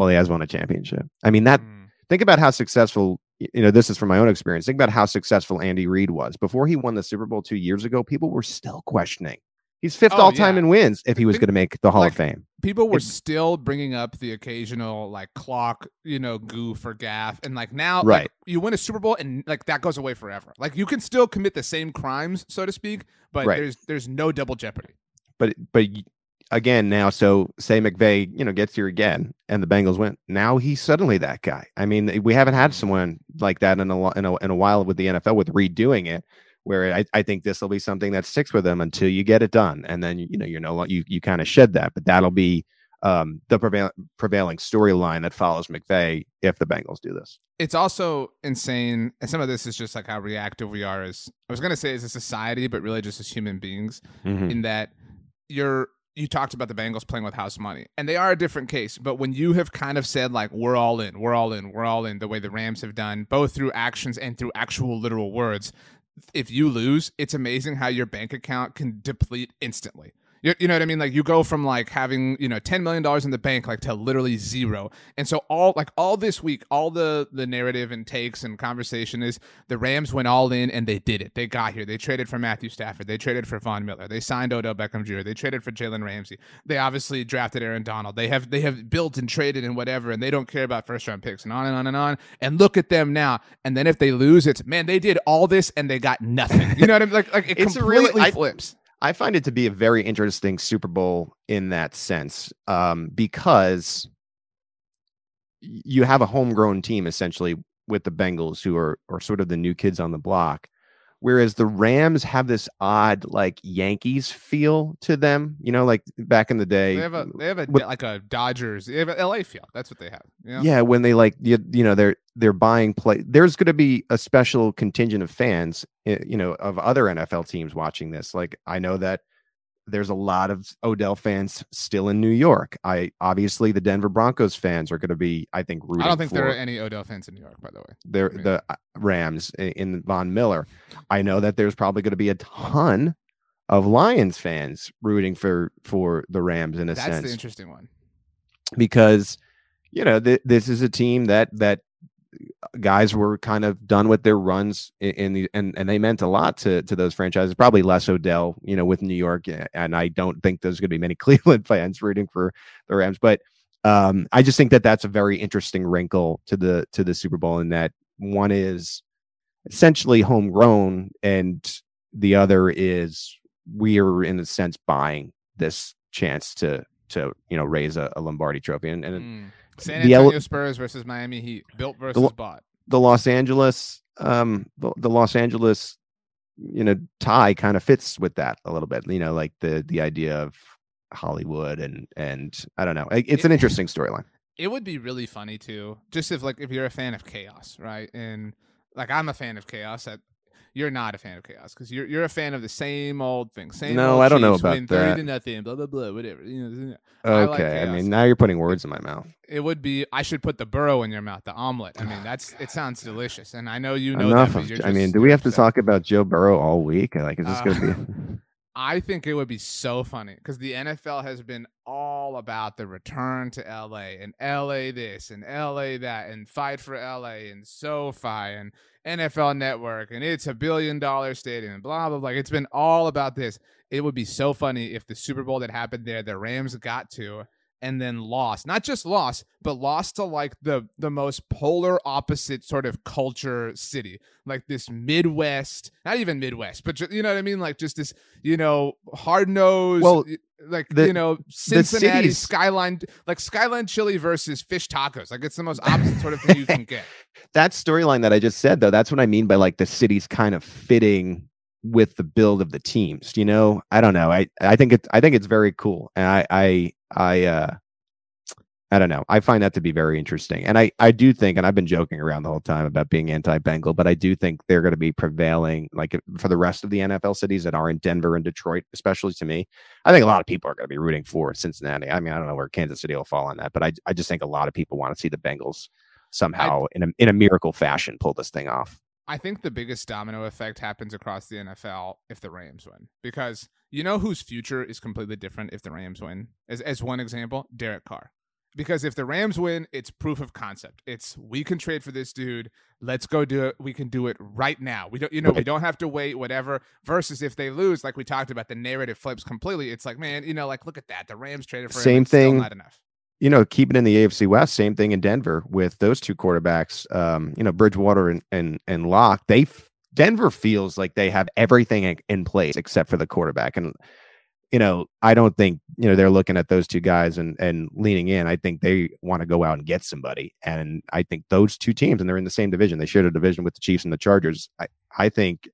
well, he has won a championship. I mean, that mm. think about how successful, you know, this is from my own experience. Think about how successful Andy Reid was. Before he won the Super Bowl two years ago, people were still questioning. He's fifth oh, all time yeah. in wins if he was going to make the Hall like, of Fame. People were it, still bringing up the occasional like clock, you know, goof or gaff, and like now, right? Like, you win a Super Bowl and like that goes away forever. Like you can still commit the same crimes, so to speak, but right. there's there's no double jeopardy. But but again now. So say McVay, you know, gets here again, and the Bengals win. Now he's suddenly that guy. I mean, we haven't had someone like that in a in a, in a while with the NFL with redoing it. Where I, I think this will be something that sticks with them until you get it done, and then you know you're no you you kind of shed that, but that'll be um, the prevail- prevailing storyline that follows McVay if the Bengals do this. It's also insane, and some of this is just like how reactive we are as I was going to say as a society, but really just as human beings. Mm-hmm. In that you're you talked about the Bengals playing with house money, and they are a different case. But when you have kind of said like we're all in, we're all in, we're all in, the way the Rams have done, both through actions and through actual literal words, if you lose, it's amazing how your bank account can deplete instantly. You, you know what I mean? Like you go from like having you know ten million dollars in the bank like to literally zero. And so all like all this week, all the the narrative and takes and conversation is the Rams went all in and they did it. They got here. They traded for Matthew Stafford. They traded for Von Miller. They signed Odell Beckham Jr. They traded for Jalen Ramsey. They obviously drafted Aaron Donald. They have they have built and traded and whatever, and they don't care about first round picks and on and on and on. And look at them now. And then if they lose, it's man, they did all this and they got nothing. You know what I mean? Like like it it's completely really, flips. I find it to be a very interesting Super Bowl in that sense um, because you have a homegrown team essentially with the Bengals who are, are sort of the new kids on the block. Whereas the Rams have this odd like Yankees feel to them, you know, like back in the day. They have a they have a with, like a Dodgers, they have an LA feel. That's what they have. Yeah, yeah when they like you, you know they're they're buying play. There's going to be a special contingent of fans, eh, you know, of other NFL teams watching this. Like I know that there's a lot of Odell fans still in New York. I obviously the Denver Broncos fans are going to be, I think, rooting. I don't think there are any Odell fans in New York, by the way. They're I mean, the uh, Rams in Von Miller. I know that there's probably going to be a ton of Lions fans rooting for for the Rams in a That's sense. That's the interesting one because you know th- this is a team that that guys were kind of done with their runs in, in, the and and they meant a lot to to those franchises. Probably less Odell, you know, with New York, and I don't think there's going to be many Cleveland fans rooting for the Rams. But um, I just think that that's a very interesting wrinkle to the to the Super Bowl in that one is essentially homegrown, and the other is we are in a sense buying this chance to to you know raise a, a Lombardi trophy and. and mm San Antonio the, Spurs versus Miami Heat, built versus the, bought. The Los Angeles um, the, the Los Angeles, you know, tie kind of fits with that a little bit. You know, like the the idea of Hollywood and and I don't know. It's an interesting storyline. It would be really funny too, just if like if you're a fan of chaos, right? And like I'm a fan of chaos at you're not a fan of chaos because you're you're a fan of the same old thing. Same. No, I don't know about that. to nothing. Blah blah blah. Whatever. You know. Okay. I, like I, mean, now you're putting words in my mouth. It would be. I should put the burrow in your mouth. The omelet. I mean, that's. It sounds delicious, and I know you know Enough that. Of, just, I mean, do we have to talk about Joe Burrow all week? Like, is this uh, going to be? I think it would be so funny because the NFL has been all about the return to LA and LA this and LA that and fight for LA and SoFi and NFL Network and it's a billion dollar stadium blah blah blah. It's been all about this. It would be so funny if the Super Bowl that happened there, the Rams got to and then lost. Not just lost, but lost to like the the most polar opposite sort of culture city. Like this Midwest, not even Midwest, but you know what I mean? Like just this, you know, hard nosed well, like the, you know, Cincinnati skyline like skyline chili versus fish tacos. Like it's the most opposite sort of thing you can get. that storyline that I just said though, that's what I mean by like the city's kind of fitting with the build of the teams. You know, I don't know. I I think it's I think it's very cool, and I I I uh I don't know. I find that to be very interesting, and I I do think, and I've been joking around the whole time about being anti-Bengal, but I do think they're going to be prevailing, like for the rest of the NFL cities that are in Denver and Detroit, especially to me. I think a lot of people are going to be rooting for Cincinnati. I mean, I don't know where Kansas City will fall on that, but I I just think a lot of people want to see the Bengals somehow I, in a in a miracle fashion pull this thing off. I think the biggest domino effect happens across the NFL if the Rams win. Because you know whose future is completely different if the Rams win? As as one example, Derek Carr. Because if the Rams win, it's proof of concept. It's we can trade for this dude. Let's go do it. We can do it right now. We don't, you know, we don't have to wait. Whatever. Versus if they lose, like we talked about, the narrative flips completely. It's like, man, you know, like look at that. The Rams traded for same him, thing. not enough you know, keeping in the AFC West, same thing in Denver with those two quarterbacks. Um, you know, Bridgewater and and and Lock. They Denver feels like they have everything in place except for the quarterback. And you know, I don't think you know they're looking at those two guys and and leaning in. I think they want to go out and get somebody. And I think those two teams, and they're in the same division. They share a division with the Chiefs and the Chargers. I I think,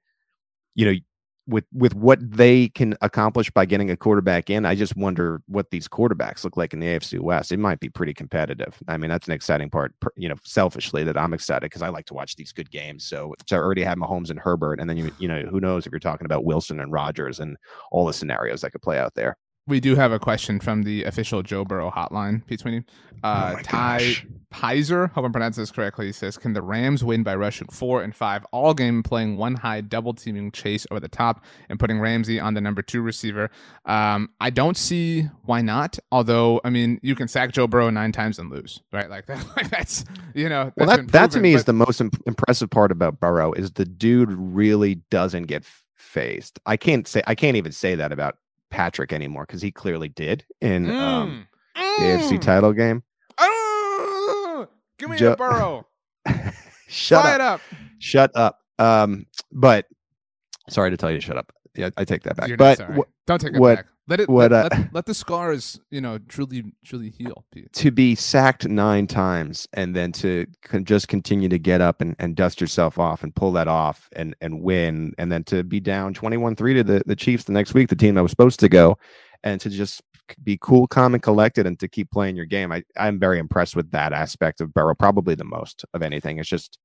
you know, with with what they can accomplish by getting a quarterback in, I just wonder what these quarterbacks look like in the AFC West. It might be pretty competitive. I mean, that's an exciting part, you know, selfishly that I'm excited because I like to watch these good games. So to already have Mahomes and Herbert, and then you you know who knows if you're talking about Wilson and Rodgers and all the scenarios that could play out there. We do have a question from the official Joe Burrow hotline between uh, oh Ty gosh. Pizer. Hope I'm pronouncing this correctly. Says, "Can the Rams win by rushing four and five all game, playing one high double teaming chase over the top and putting Ramsey on the number two receiver?" Um, I don't see why not. Although, I mean, you can sack Joe Burrow nine times and lose, right? Like, that, like that's you know. well, that that to me but... is the most imp- impressive part about Burrow is the dude really doesn't get phased. I can't say I can't even say that about Patrick anymore because he clearly did in mm. um, mm. the AFC title game. Uh, give me jo- a Burrow. shut up. up. Shut up. Um, but sorry to tell you to shut up. Yeah, I take that back. You're but wh- don't take it what, back. Let it what, let, uh, let, let, the scars, you know, truly truly heal. Pete. To be sacked nine times and then to con- just continue to get up and, and dust yourself off and pull that off and and win and then to be down 21-3 to the, the Chiefs the next week, the team that was supposed to go, and to just be cool, calm, and collected and to keep playing your game. I, I'm very impressed with that aspect of Burrow, probably the most of anything. It's just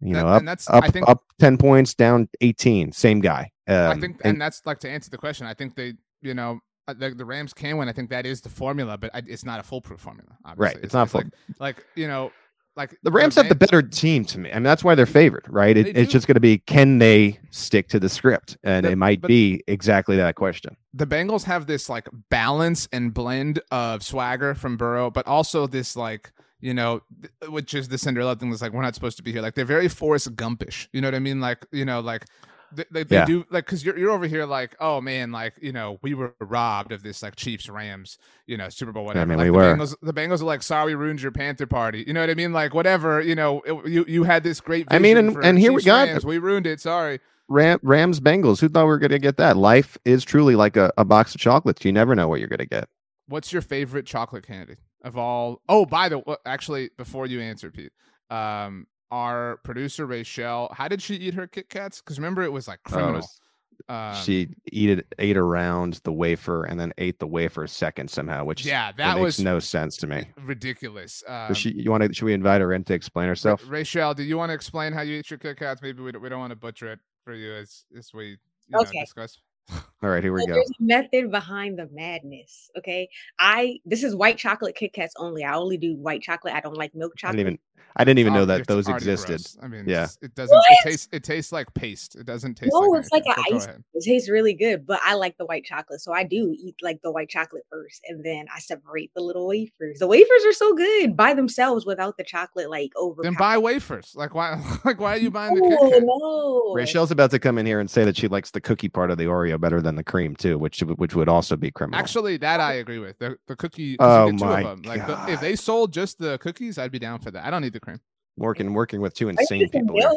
you know, up, that's, up, think, up 10 points, down 18, same guy. Um, I think, and, and, that's like to answer the question. I think they, you know, uh, the, the Rams can win. I think that is the formula, but I, it's not a foolproof formula. Obviously. Right. It's, it's not full. Like, like, you know, like the Rams have the better team to me. I mean, that's why they're favored, right? It, it's just going to be can they stick to the script, and the, it might be exactly that question. The Bengals have this like balance and blend of swagger from Burrow, but also this like you know, which is the Cinderella thing. That's like we're not supposed to be here. Like they're very Forrest Gumpish. You know what I mean? Like you know, like they, they, they yeah. do like because you're you're over here like oh man like you know we were robbed of this like Chiefs Rams you know Super Bowl whatever. I mean like, we the were. Bengals, the Bengals are like sorry we ruined your Panther party. You know what I mean? Like whatever you know it, you you had this great. I mean and, and here Chiefs we got Rams. we ruined it. Sorry. Ram, Rams Bengals. Who thought we were going to get that? Life is truly like a, a box of chocolates. You never know what you're going to get. What's your favorite chocolate candy of all? Oh, by the way, actually, before you answer, Pete, um, our producer Rachel, how did she eat her Kit Kats? Because remember, it was like oh, criminal. Oh, um, she eat it, ate around the wafer and then ate the wafer second somehow, which yeah, that, that was no sense to me. Ridiculous. Um, she, you want to? Should we invite her in to explain herself? Rachel, do you want to explain how you eat your Kit Kats? Maybe we don't, we don't want to butcher it for you as as we you okay. know, discuss. All right, here we so go. There's a method behind the madness. Okay, I this is white chocolate Kit Kats only. I only do white chocolate. I don't like milk chocolate. I didn't even I didn't even know that those existed. Gross. I mean, yeah, it doesn't. What? It tastes. It tastes like paste. It doesn't taste. No, like it's like an ice. It tastes really good, but I like the white chocolate, so I do eat like the white chocolate first, and then I separate the little wafers. The wafers are so good by themselves without the chocolate like over. Then buy wafers. Like why? Like why are you buying the oh, Kit No. Rachel's about to come in here and say that she likes the cookie part of the Oreo better than the cream too, which which would also be criminal. Actually, that I agree with. The the cookie. Oh my Like the, if they sold just the cookies, I'd be down for that. I don't need the cream working working with two insane people. Here.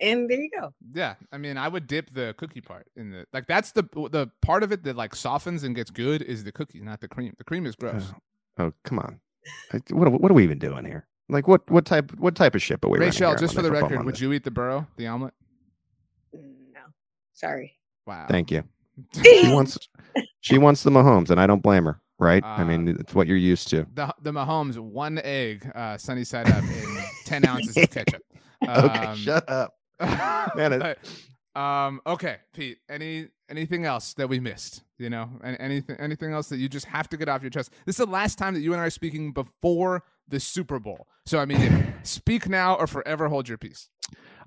And there you go. Yeah, I mean, I would dip the cookie part in the like. That's the the part of it that like softens and gets good is the cookie, not the cream. The cream is oh, gross. Oh, oh come on! What what are we even doing here? Like what what type what type of ship are we? Rachel, just for the record, would you eat the burrow, the omelet? No, sorry. Wow. Thank you. she wants she wants the Mahomes, and I don't blame her right? Uh, I mean, it's what you're used to. The the Mahomes one egg, uh, sunny side up, in ten ounces of ketchup. Um, okay, shut up, man. Um, okay, Pete. Any anything else that we missed? You know, and anything anything else that you just have to get off your chest? This is the last time that you and I are speaking before the Super Bowl. So I mean, speak now or forever hold your peace.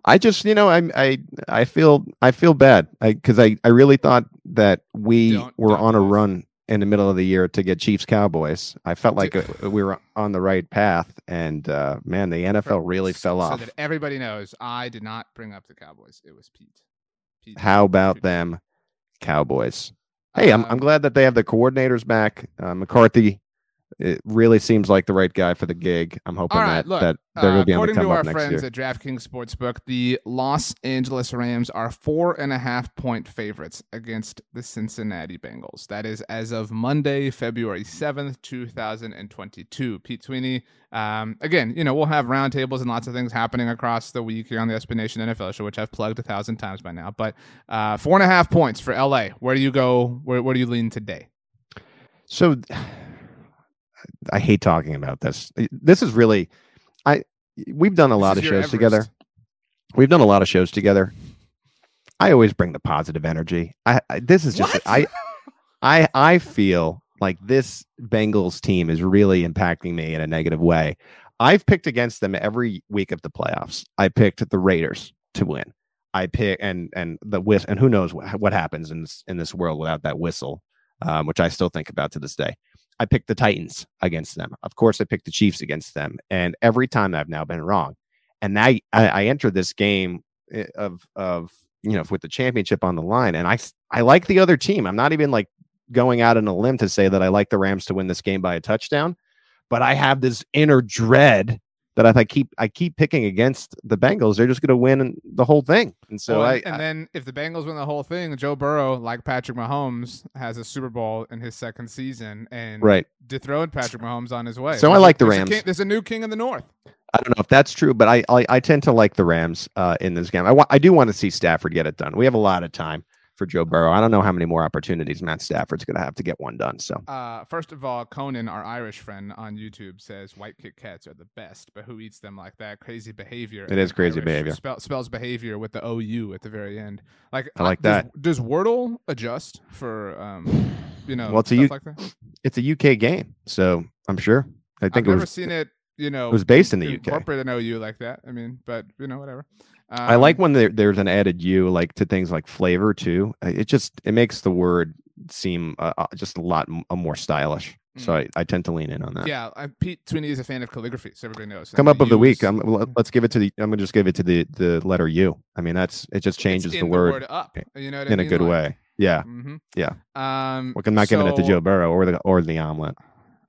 I just, you know, I I I feel I feel bad because I, I, I really thought that we don't, were don't on a run in the middle of the year to get Chiefs Cowboys. I felt like uh, we were on the right path, and uh, man, the NFL really fell so off. So that everybody knows, I did not bring up the Cowboys. It was Pete. Pete How about them, Cowboys? Hey, I'm I'm um, glad that they have the coordinators back. Uh, McCarthy it really seems like the right guy for the gig. I'm hoping right, that look, that they're going to be to come to our friends at DraftKings Sportsbook, the Los Angeles Rams are four and a half point favorites against the Cincinnati Bengals. That is as of Monday, February 7th, 2022. Pete Sweeney, um, again, you know, we'll have roundtables and lots of things happening across the week here on the SB Nation NFL show, which I've plugged a thousand times by now. But uh, four and a half points for LA. Where do you go? Where, where do you lean today? So I hate talking about this. This is really, I we've done a this lot of shows Everest. together. We've done a lot of shows together. I always bring the positive energy. I, I this is just what? I I I feel like this Bengals team is really impacting me in a negative way. I've picked against them every week of the playoffs. I picked the Raiders to win. I pick and and the whistle and who knows what, what happens in this in this world without that whistle, um, which I still think about to this day. I picked the Titans against them. Of course, I picked the Chiefs against them. And every time I've now been wrong. And now I, I entered this game eh, of of you know with the championship on the line, and I I like the other team. I'm not even like going out on a limb to say that I like the Rams to win this game by a touchdown, but I have this inner dread that if I keep I keep picking against the Bengals, they're just going to win the whole thing. And so well, I and I, then if the Bengals win the whole thing, Joe Burrow, like Patrick Mahomes, has a Super Bowl in his second season and right. dethroned Patrick Mahomes on his way. So, I like the Rams. A king, there's a new king in the North. I don't know if that's true, but I I, I tend to like the Rams uh, in this game. I want I do want to see Stafford get it done. We have a lot of time for Joe Burrow. I don't know how many more opportunities Matt Stafford's going to have to get one done. So, uh, first of all, Conan, our Irish friend on YouTube, says white Kit Kats are the best, but who eats them like that? Crazy behavior. It is crazy Irish. behavior. Spell, spells behavior with the OU at the very end. Like I like that. Does, does Wordle adjust for um, you know? Well, it's a U- like it's a UK game, so I'm sure. I think I've never was, seen it. You know, it was based in the UK. Corporate an OU like that. I mean, but you know, whatever. Um, I like um, when there, there's an added U like to things like flavor too. It just it makes the word seem uh, uh just a lot m- more stylish. So mm. I, I tend to lean in on that. Yeah, I, Pete Sweeney is a fan of calligraphy, so everybody knows. Come up of the week. I'm, let's give it to the. I'm gonna just give it to the the letter U. I mean, that's it. Just changes the word, the, word, up. You know, in mean? a good like, way. Yeah, mm-hmm. yeah. Um, I'm not so, giving it to Joe Burrow or the or the omelet.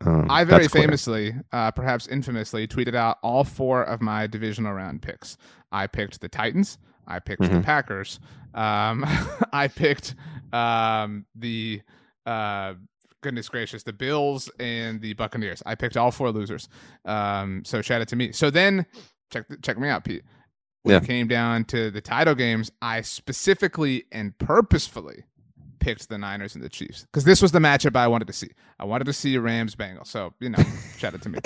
Um, I very famously, uh, perhaps infamously, tweeted out all four of my divisional round picks. I picked the Titans. I picked mm-hmm. the Packers. Um, I picked um, the uh, goodness gracious, the Bills and the Buccaneers. I picked all four losers. Um, so shout out to me. So then check check me out, Pete. When yeah. it came down to the title games, I specifically and purposefully picked the Niners and the Chiefs because this was the matchup I wanted to see. I wanted to see Rams Bengals. So you know, shout out to me.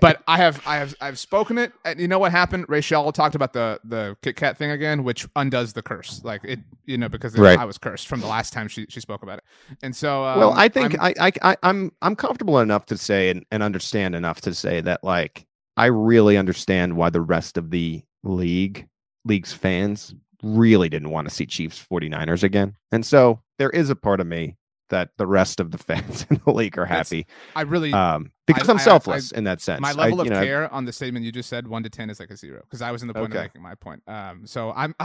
But I have I have I've spoken it. And you know what happened? Rachel talked about the the Kit Kat thing again, which undoes the curse. Like it, you know, because it, right. I was cursed from the last time she she spoke about it. And so, um, well, I think I'm, I I I'm I'm comfortable enough to say and, and understand enough to say that like I really understand why the rest of the league league's fans really didn't want to see Chiefs 49ers again. And so there is a part of me that the rest of the fans in the league are happy. I really um because I, am selfless I, I, in that sense. My level of know, care on the statement you just said, one to ten, is like a zero because I was in the point okay. of making my point. Um, so I'm.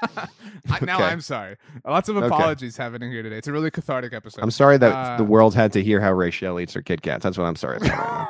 now okay. I'm sorry. Lots of apologies okay. happening here today. It's a really cathartic episode. I'm sorry that uh, the world had to hear how Rachel eats her Kit Kats. That's what I'm sorry about.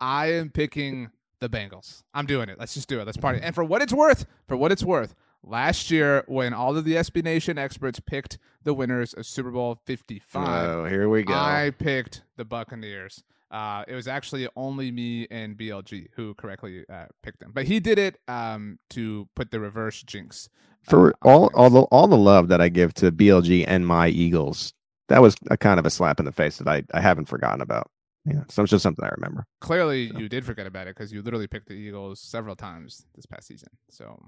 I am picking the Bengals. I'm doing it. Let's just do it. Let's party. And for what it's worth, for what it's worth, last year when all of the SB Nation experts picked the winners of Super Bowl 55. Oh, here we go. I picked the Buccaneers. Uh, it was actually only me and BLG who correctly uh, picked them, but he did it um, to put the reverse jinx. For uh, all all the all the love that I give to BLG and my Eagles, that was a kind of a slap in the face that I, I haven't forgotten about. Yeah, so it's just something I remember. Clearly, so. you did forget about it because you literally picked the Eagles several times this past season. So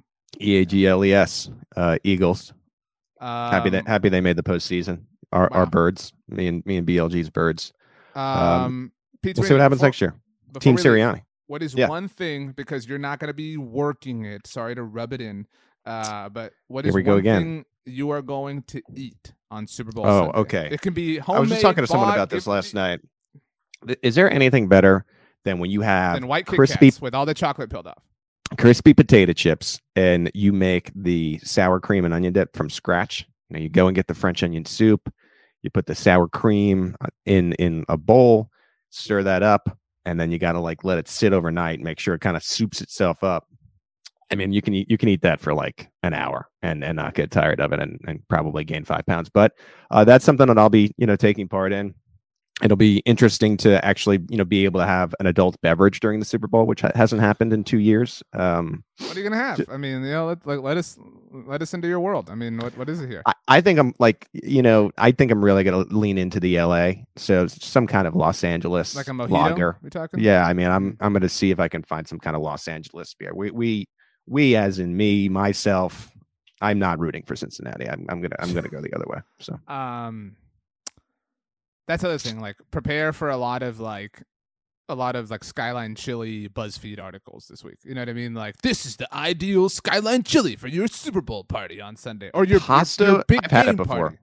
E A G L E S, uh, Eagles. Um, happy that happy they made the postseason. Our wow. our birds, me and me and BLG's birds. Um, um Pete, we'll see what happens before, next year. Team Sirianni. What is yeah. one thing because you're not going to be working it? Sorry to rub it in, uh, but what is Here we go again. you are going to eat on Super Bowl? Oh, Sunday? okay. It can be homemade. I was just talking to someone about this last night. Is there anything better than when you have white crispy with all the chocolate peeled off? crispy potato chips and you make the sour cream and onion dip from scratch. You know, you go and get the French onion soup. You put the sour cream uh, in in a bowl, stir that up, and then you got to like let it sit overnight. Make sure it kind of soups itself up. I mean, you can eat you can eat that for like an hour and and not get tired of it and, and probably gain five pounds. But uh, that's something that I'll be you know taking part in it'll be interesting to actually you know be able to have an adult beverage during the super bowl which ha- hasn't happened in two years. Um, what are you gonna have? i mean you know let, let, let, us let us into your world. I mean what, what is it here? I, I think i'm like you know i think i'm really gonna lean into the la so some kind of los angeles like a mojito, lager. we talking? Yeah i mean i'm mm. i'm gonna see if i can find some kind of los angeles beer. We we we as in me myself i'm not rooting for cincinnati. I'm, I'm gonna i'm gonna go the other way so. Um that's the other thing. Like, prepare for a lot of like a lot of like Skyline Chili BuzzFeed articles this week. You know what I mean? Like, this is the ideal Skyline Chili for your Super Bowl party on Sunday or your pasta. Your, big I've had it before. Party.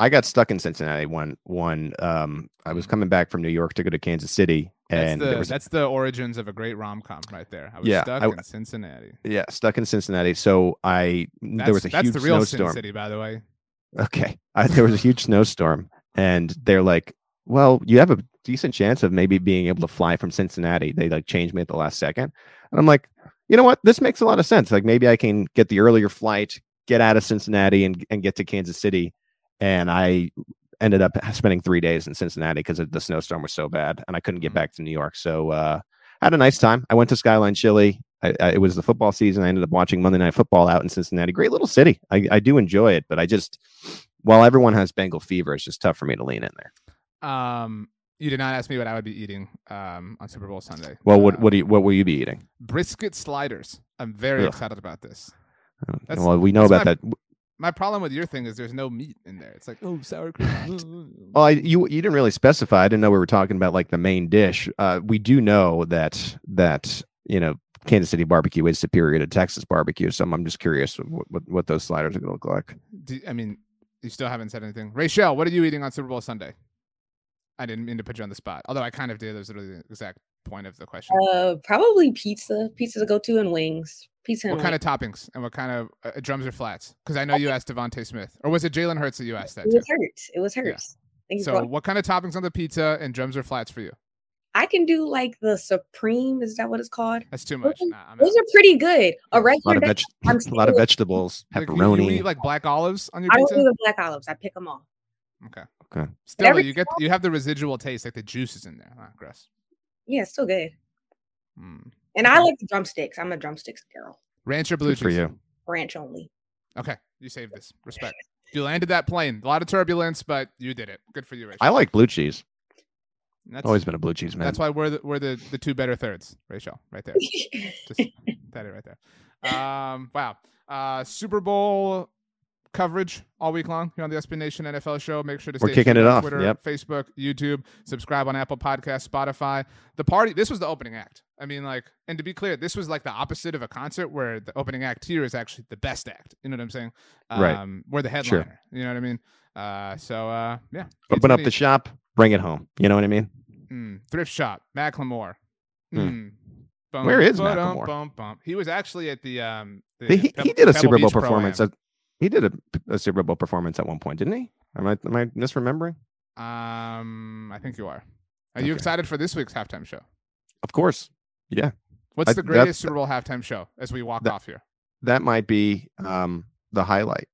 I got stuck in Cincinnati one one. Um, I was coming back from New York to go to Kansas City, and that's the, was, that's the origins of a great rom com right there. I was yeah, stuck I, in Cincinnati. Yeah, stuck in Cincinnati. So I that's, there was a that's huge the real snowstorm. Sin City, by the way. Okay, I, there was a huge snowstorm, and they're like, well, you have a decent chance of maybe being able to fly from Cincinnati. They like changed me at the last second. And I'm like, you know what? This makes a lot of sense. Like maybe I can get the earlier flight, get out of Cincinnati and, and get to Kansas City. And I ended up spending three days in Cincinnati because the snowstorm was so bad and I couldn't get mm-hmm. back to New York. So uh, I had a nice time. I went to Skyline Chili. I, I, it was the football season. I ended up watching Monday Night Football out in Cincinnati. Great little city. I, I do enjoy it, but I just, while everyone has Bengal fever, it's just tough for me to lean in there. Um, you did not ask me what I would be eating um, on Super Bowl Sunday. Well, what what do you, what will you be eating? Brisket sliders. I'm very Ugh. excited about this. That's, well, we know about my, that. My problem with your thing is there's no meat in there. It's like oh sour cream. well, I, you you didn't really specify. I didn't know we were talking about like the main dish. Uh, we do know that that you know Kansas City barbecue is superior to Texas barbecue. So I'm just curious what what, what those sliders are going to look like. Do, I mean, you still haven't said anything. Rachel, what are you eating on Super Bowl Sunday? I didn't mean to put you on the spot, although I kind of did. That was literally the exact point of the question. Uh, probably pizza. Pizza to go to and wings. Pizza. what kind of toppings and what kind of uh, drums or flats? Because I know you asked DeVonta Smith, or was it Jalen Hurts that you asked that? It was? Hurts. It was Hurts. Yeah. So, what kind of toppings on the pizza and drums or flats for you? I can do like the supreme. Is that what it's called? That's too much. Those, nah, those are pretty good. A regular, a lot of, veg- a lot of vegetables, pepperoni. Like, you, you eat like black olives on your pizza? I don't do the black olives. I pick them all. Okay. Okay. Still, you get you have the residual taste, like the juices in there. Ah, gross. Yeah, still good. Mm. And I like the drumsticks. I'm a drumsticks girl. Ranch or blue Good for you. Ranch only. Okay, you saved this. Respect. You landed that plane. A lot of turbulence, but you did it. Good for you, Rachel. I like blue cheese. That's, Always been a blue cheese man. That's why we're the, we're the, the two better thirds, Rachel, right there. Just that it right there. Um, wow. Uh, Super Bowl coverage all week long here on the SB Nation NFL show. Make sure to We're kicking it off. Twitter, yep. Facebook, YouTube. Subscribe on Apple Podcasts, Spotify. The party. This was the opening act. I mean, like, and to be clear, this was like the opposite of a concert where the opening act here is actually the best act. You know what I'm saying? Um, right. We're the headliner. Sure. You know what I mean? Uh, so uh, yeah. Open up the shop, bring it home. You know what I mean? Mm, thrift shop, Macklemore. Mm. Bum, Where is Macklemore? Bum, bum. He was actually at the um. The he, he did a Super Bowl performance. At, he did a, a, Super Bowl performance at one point, didn't he? Am I am I misremembering? Um, I think you are. Are okay. you excited for this week's halftime show? Of course. Yeah. What's I, the greatest Super Bowl halftime show as we walk that, off here? That might be um the highlight.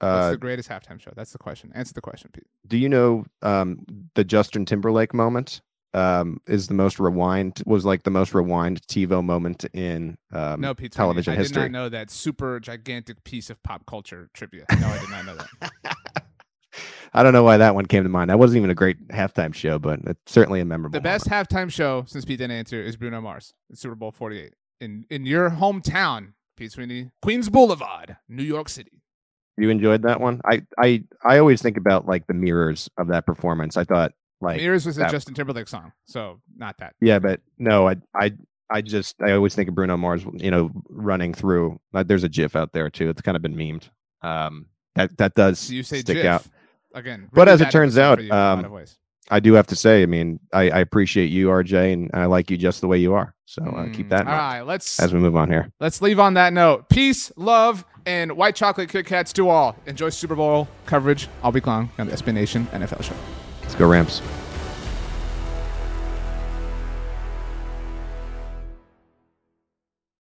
Uh, What's the greatest halftime show? That's the question. Answer the question, Pete. Do you know um, the Justin Timberlake moment um, is the most rewind was like the most rewind TiVo moment in um, no, Pete, television I history. I did not know that super gigantic piece of pop culture trivia. No, I did not know that. I don't know why that one came to mind. That wasn't even a great halftime show, but it's certainly a memorable. The best moment. halftime show since Pete didn't answer is Bruno Mars in Super Bowl Forty Eight in in your hometown, Pete Sweeney, Queens Boulevard, New York City. You enjoyed that one? I I I always think about like the mirrors of that performance. I thought like Mirrors was that, a Justin Timberlake song, so not that. Yeah, but no, I I I just I always think of Bruno Mars, you know, running through. Like, there's a GIF out there too. It's kind of been memed. Um, that that does you say stick GIF. out again. Really but as it turns out, um, I do have to say, I mean, I, I, appreciate you, RJ, and I like you just the way you are. So uh, keep that. In all right, let's as we move on here. Let's leave on that note. Peace, love, and white chocolate Kit Kats to all. Enjoy Super Bowl coverage all week long on the SB Nation NFL show. Let's go Rams.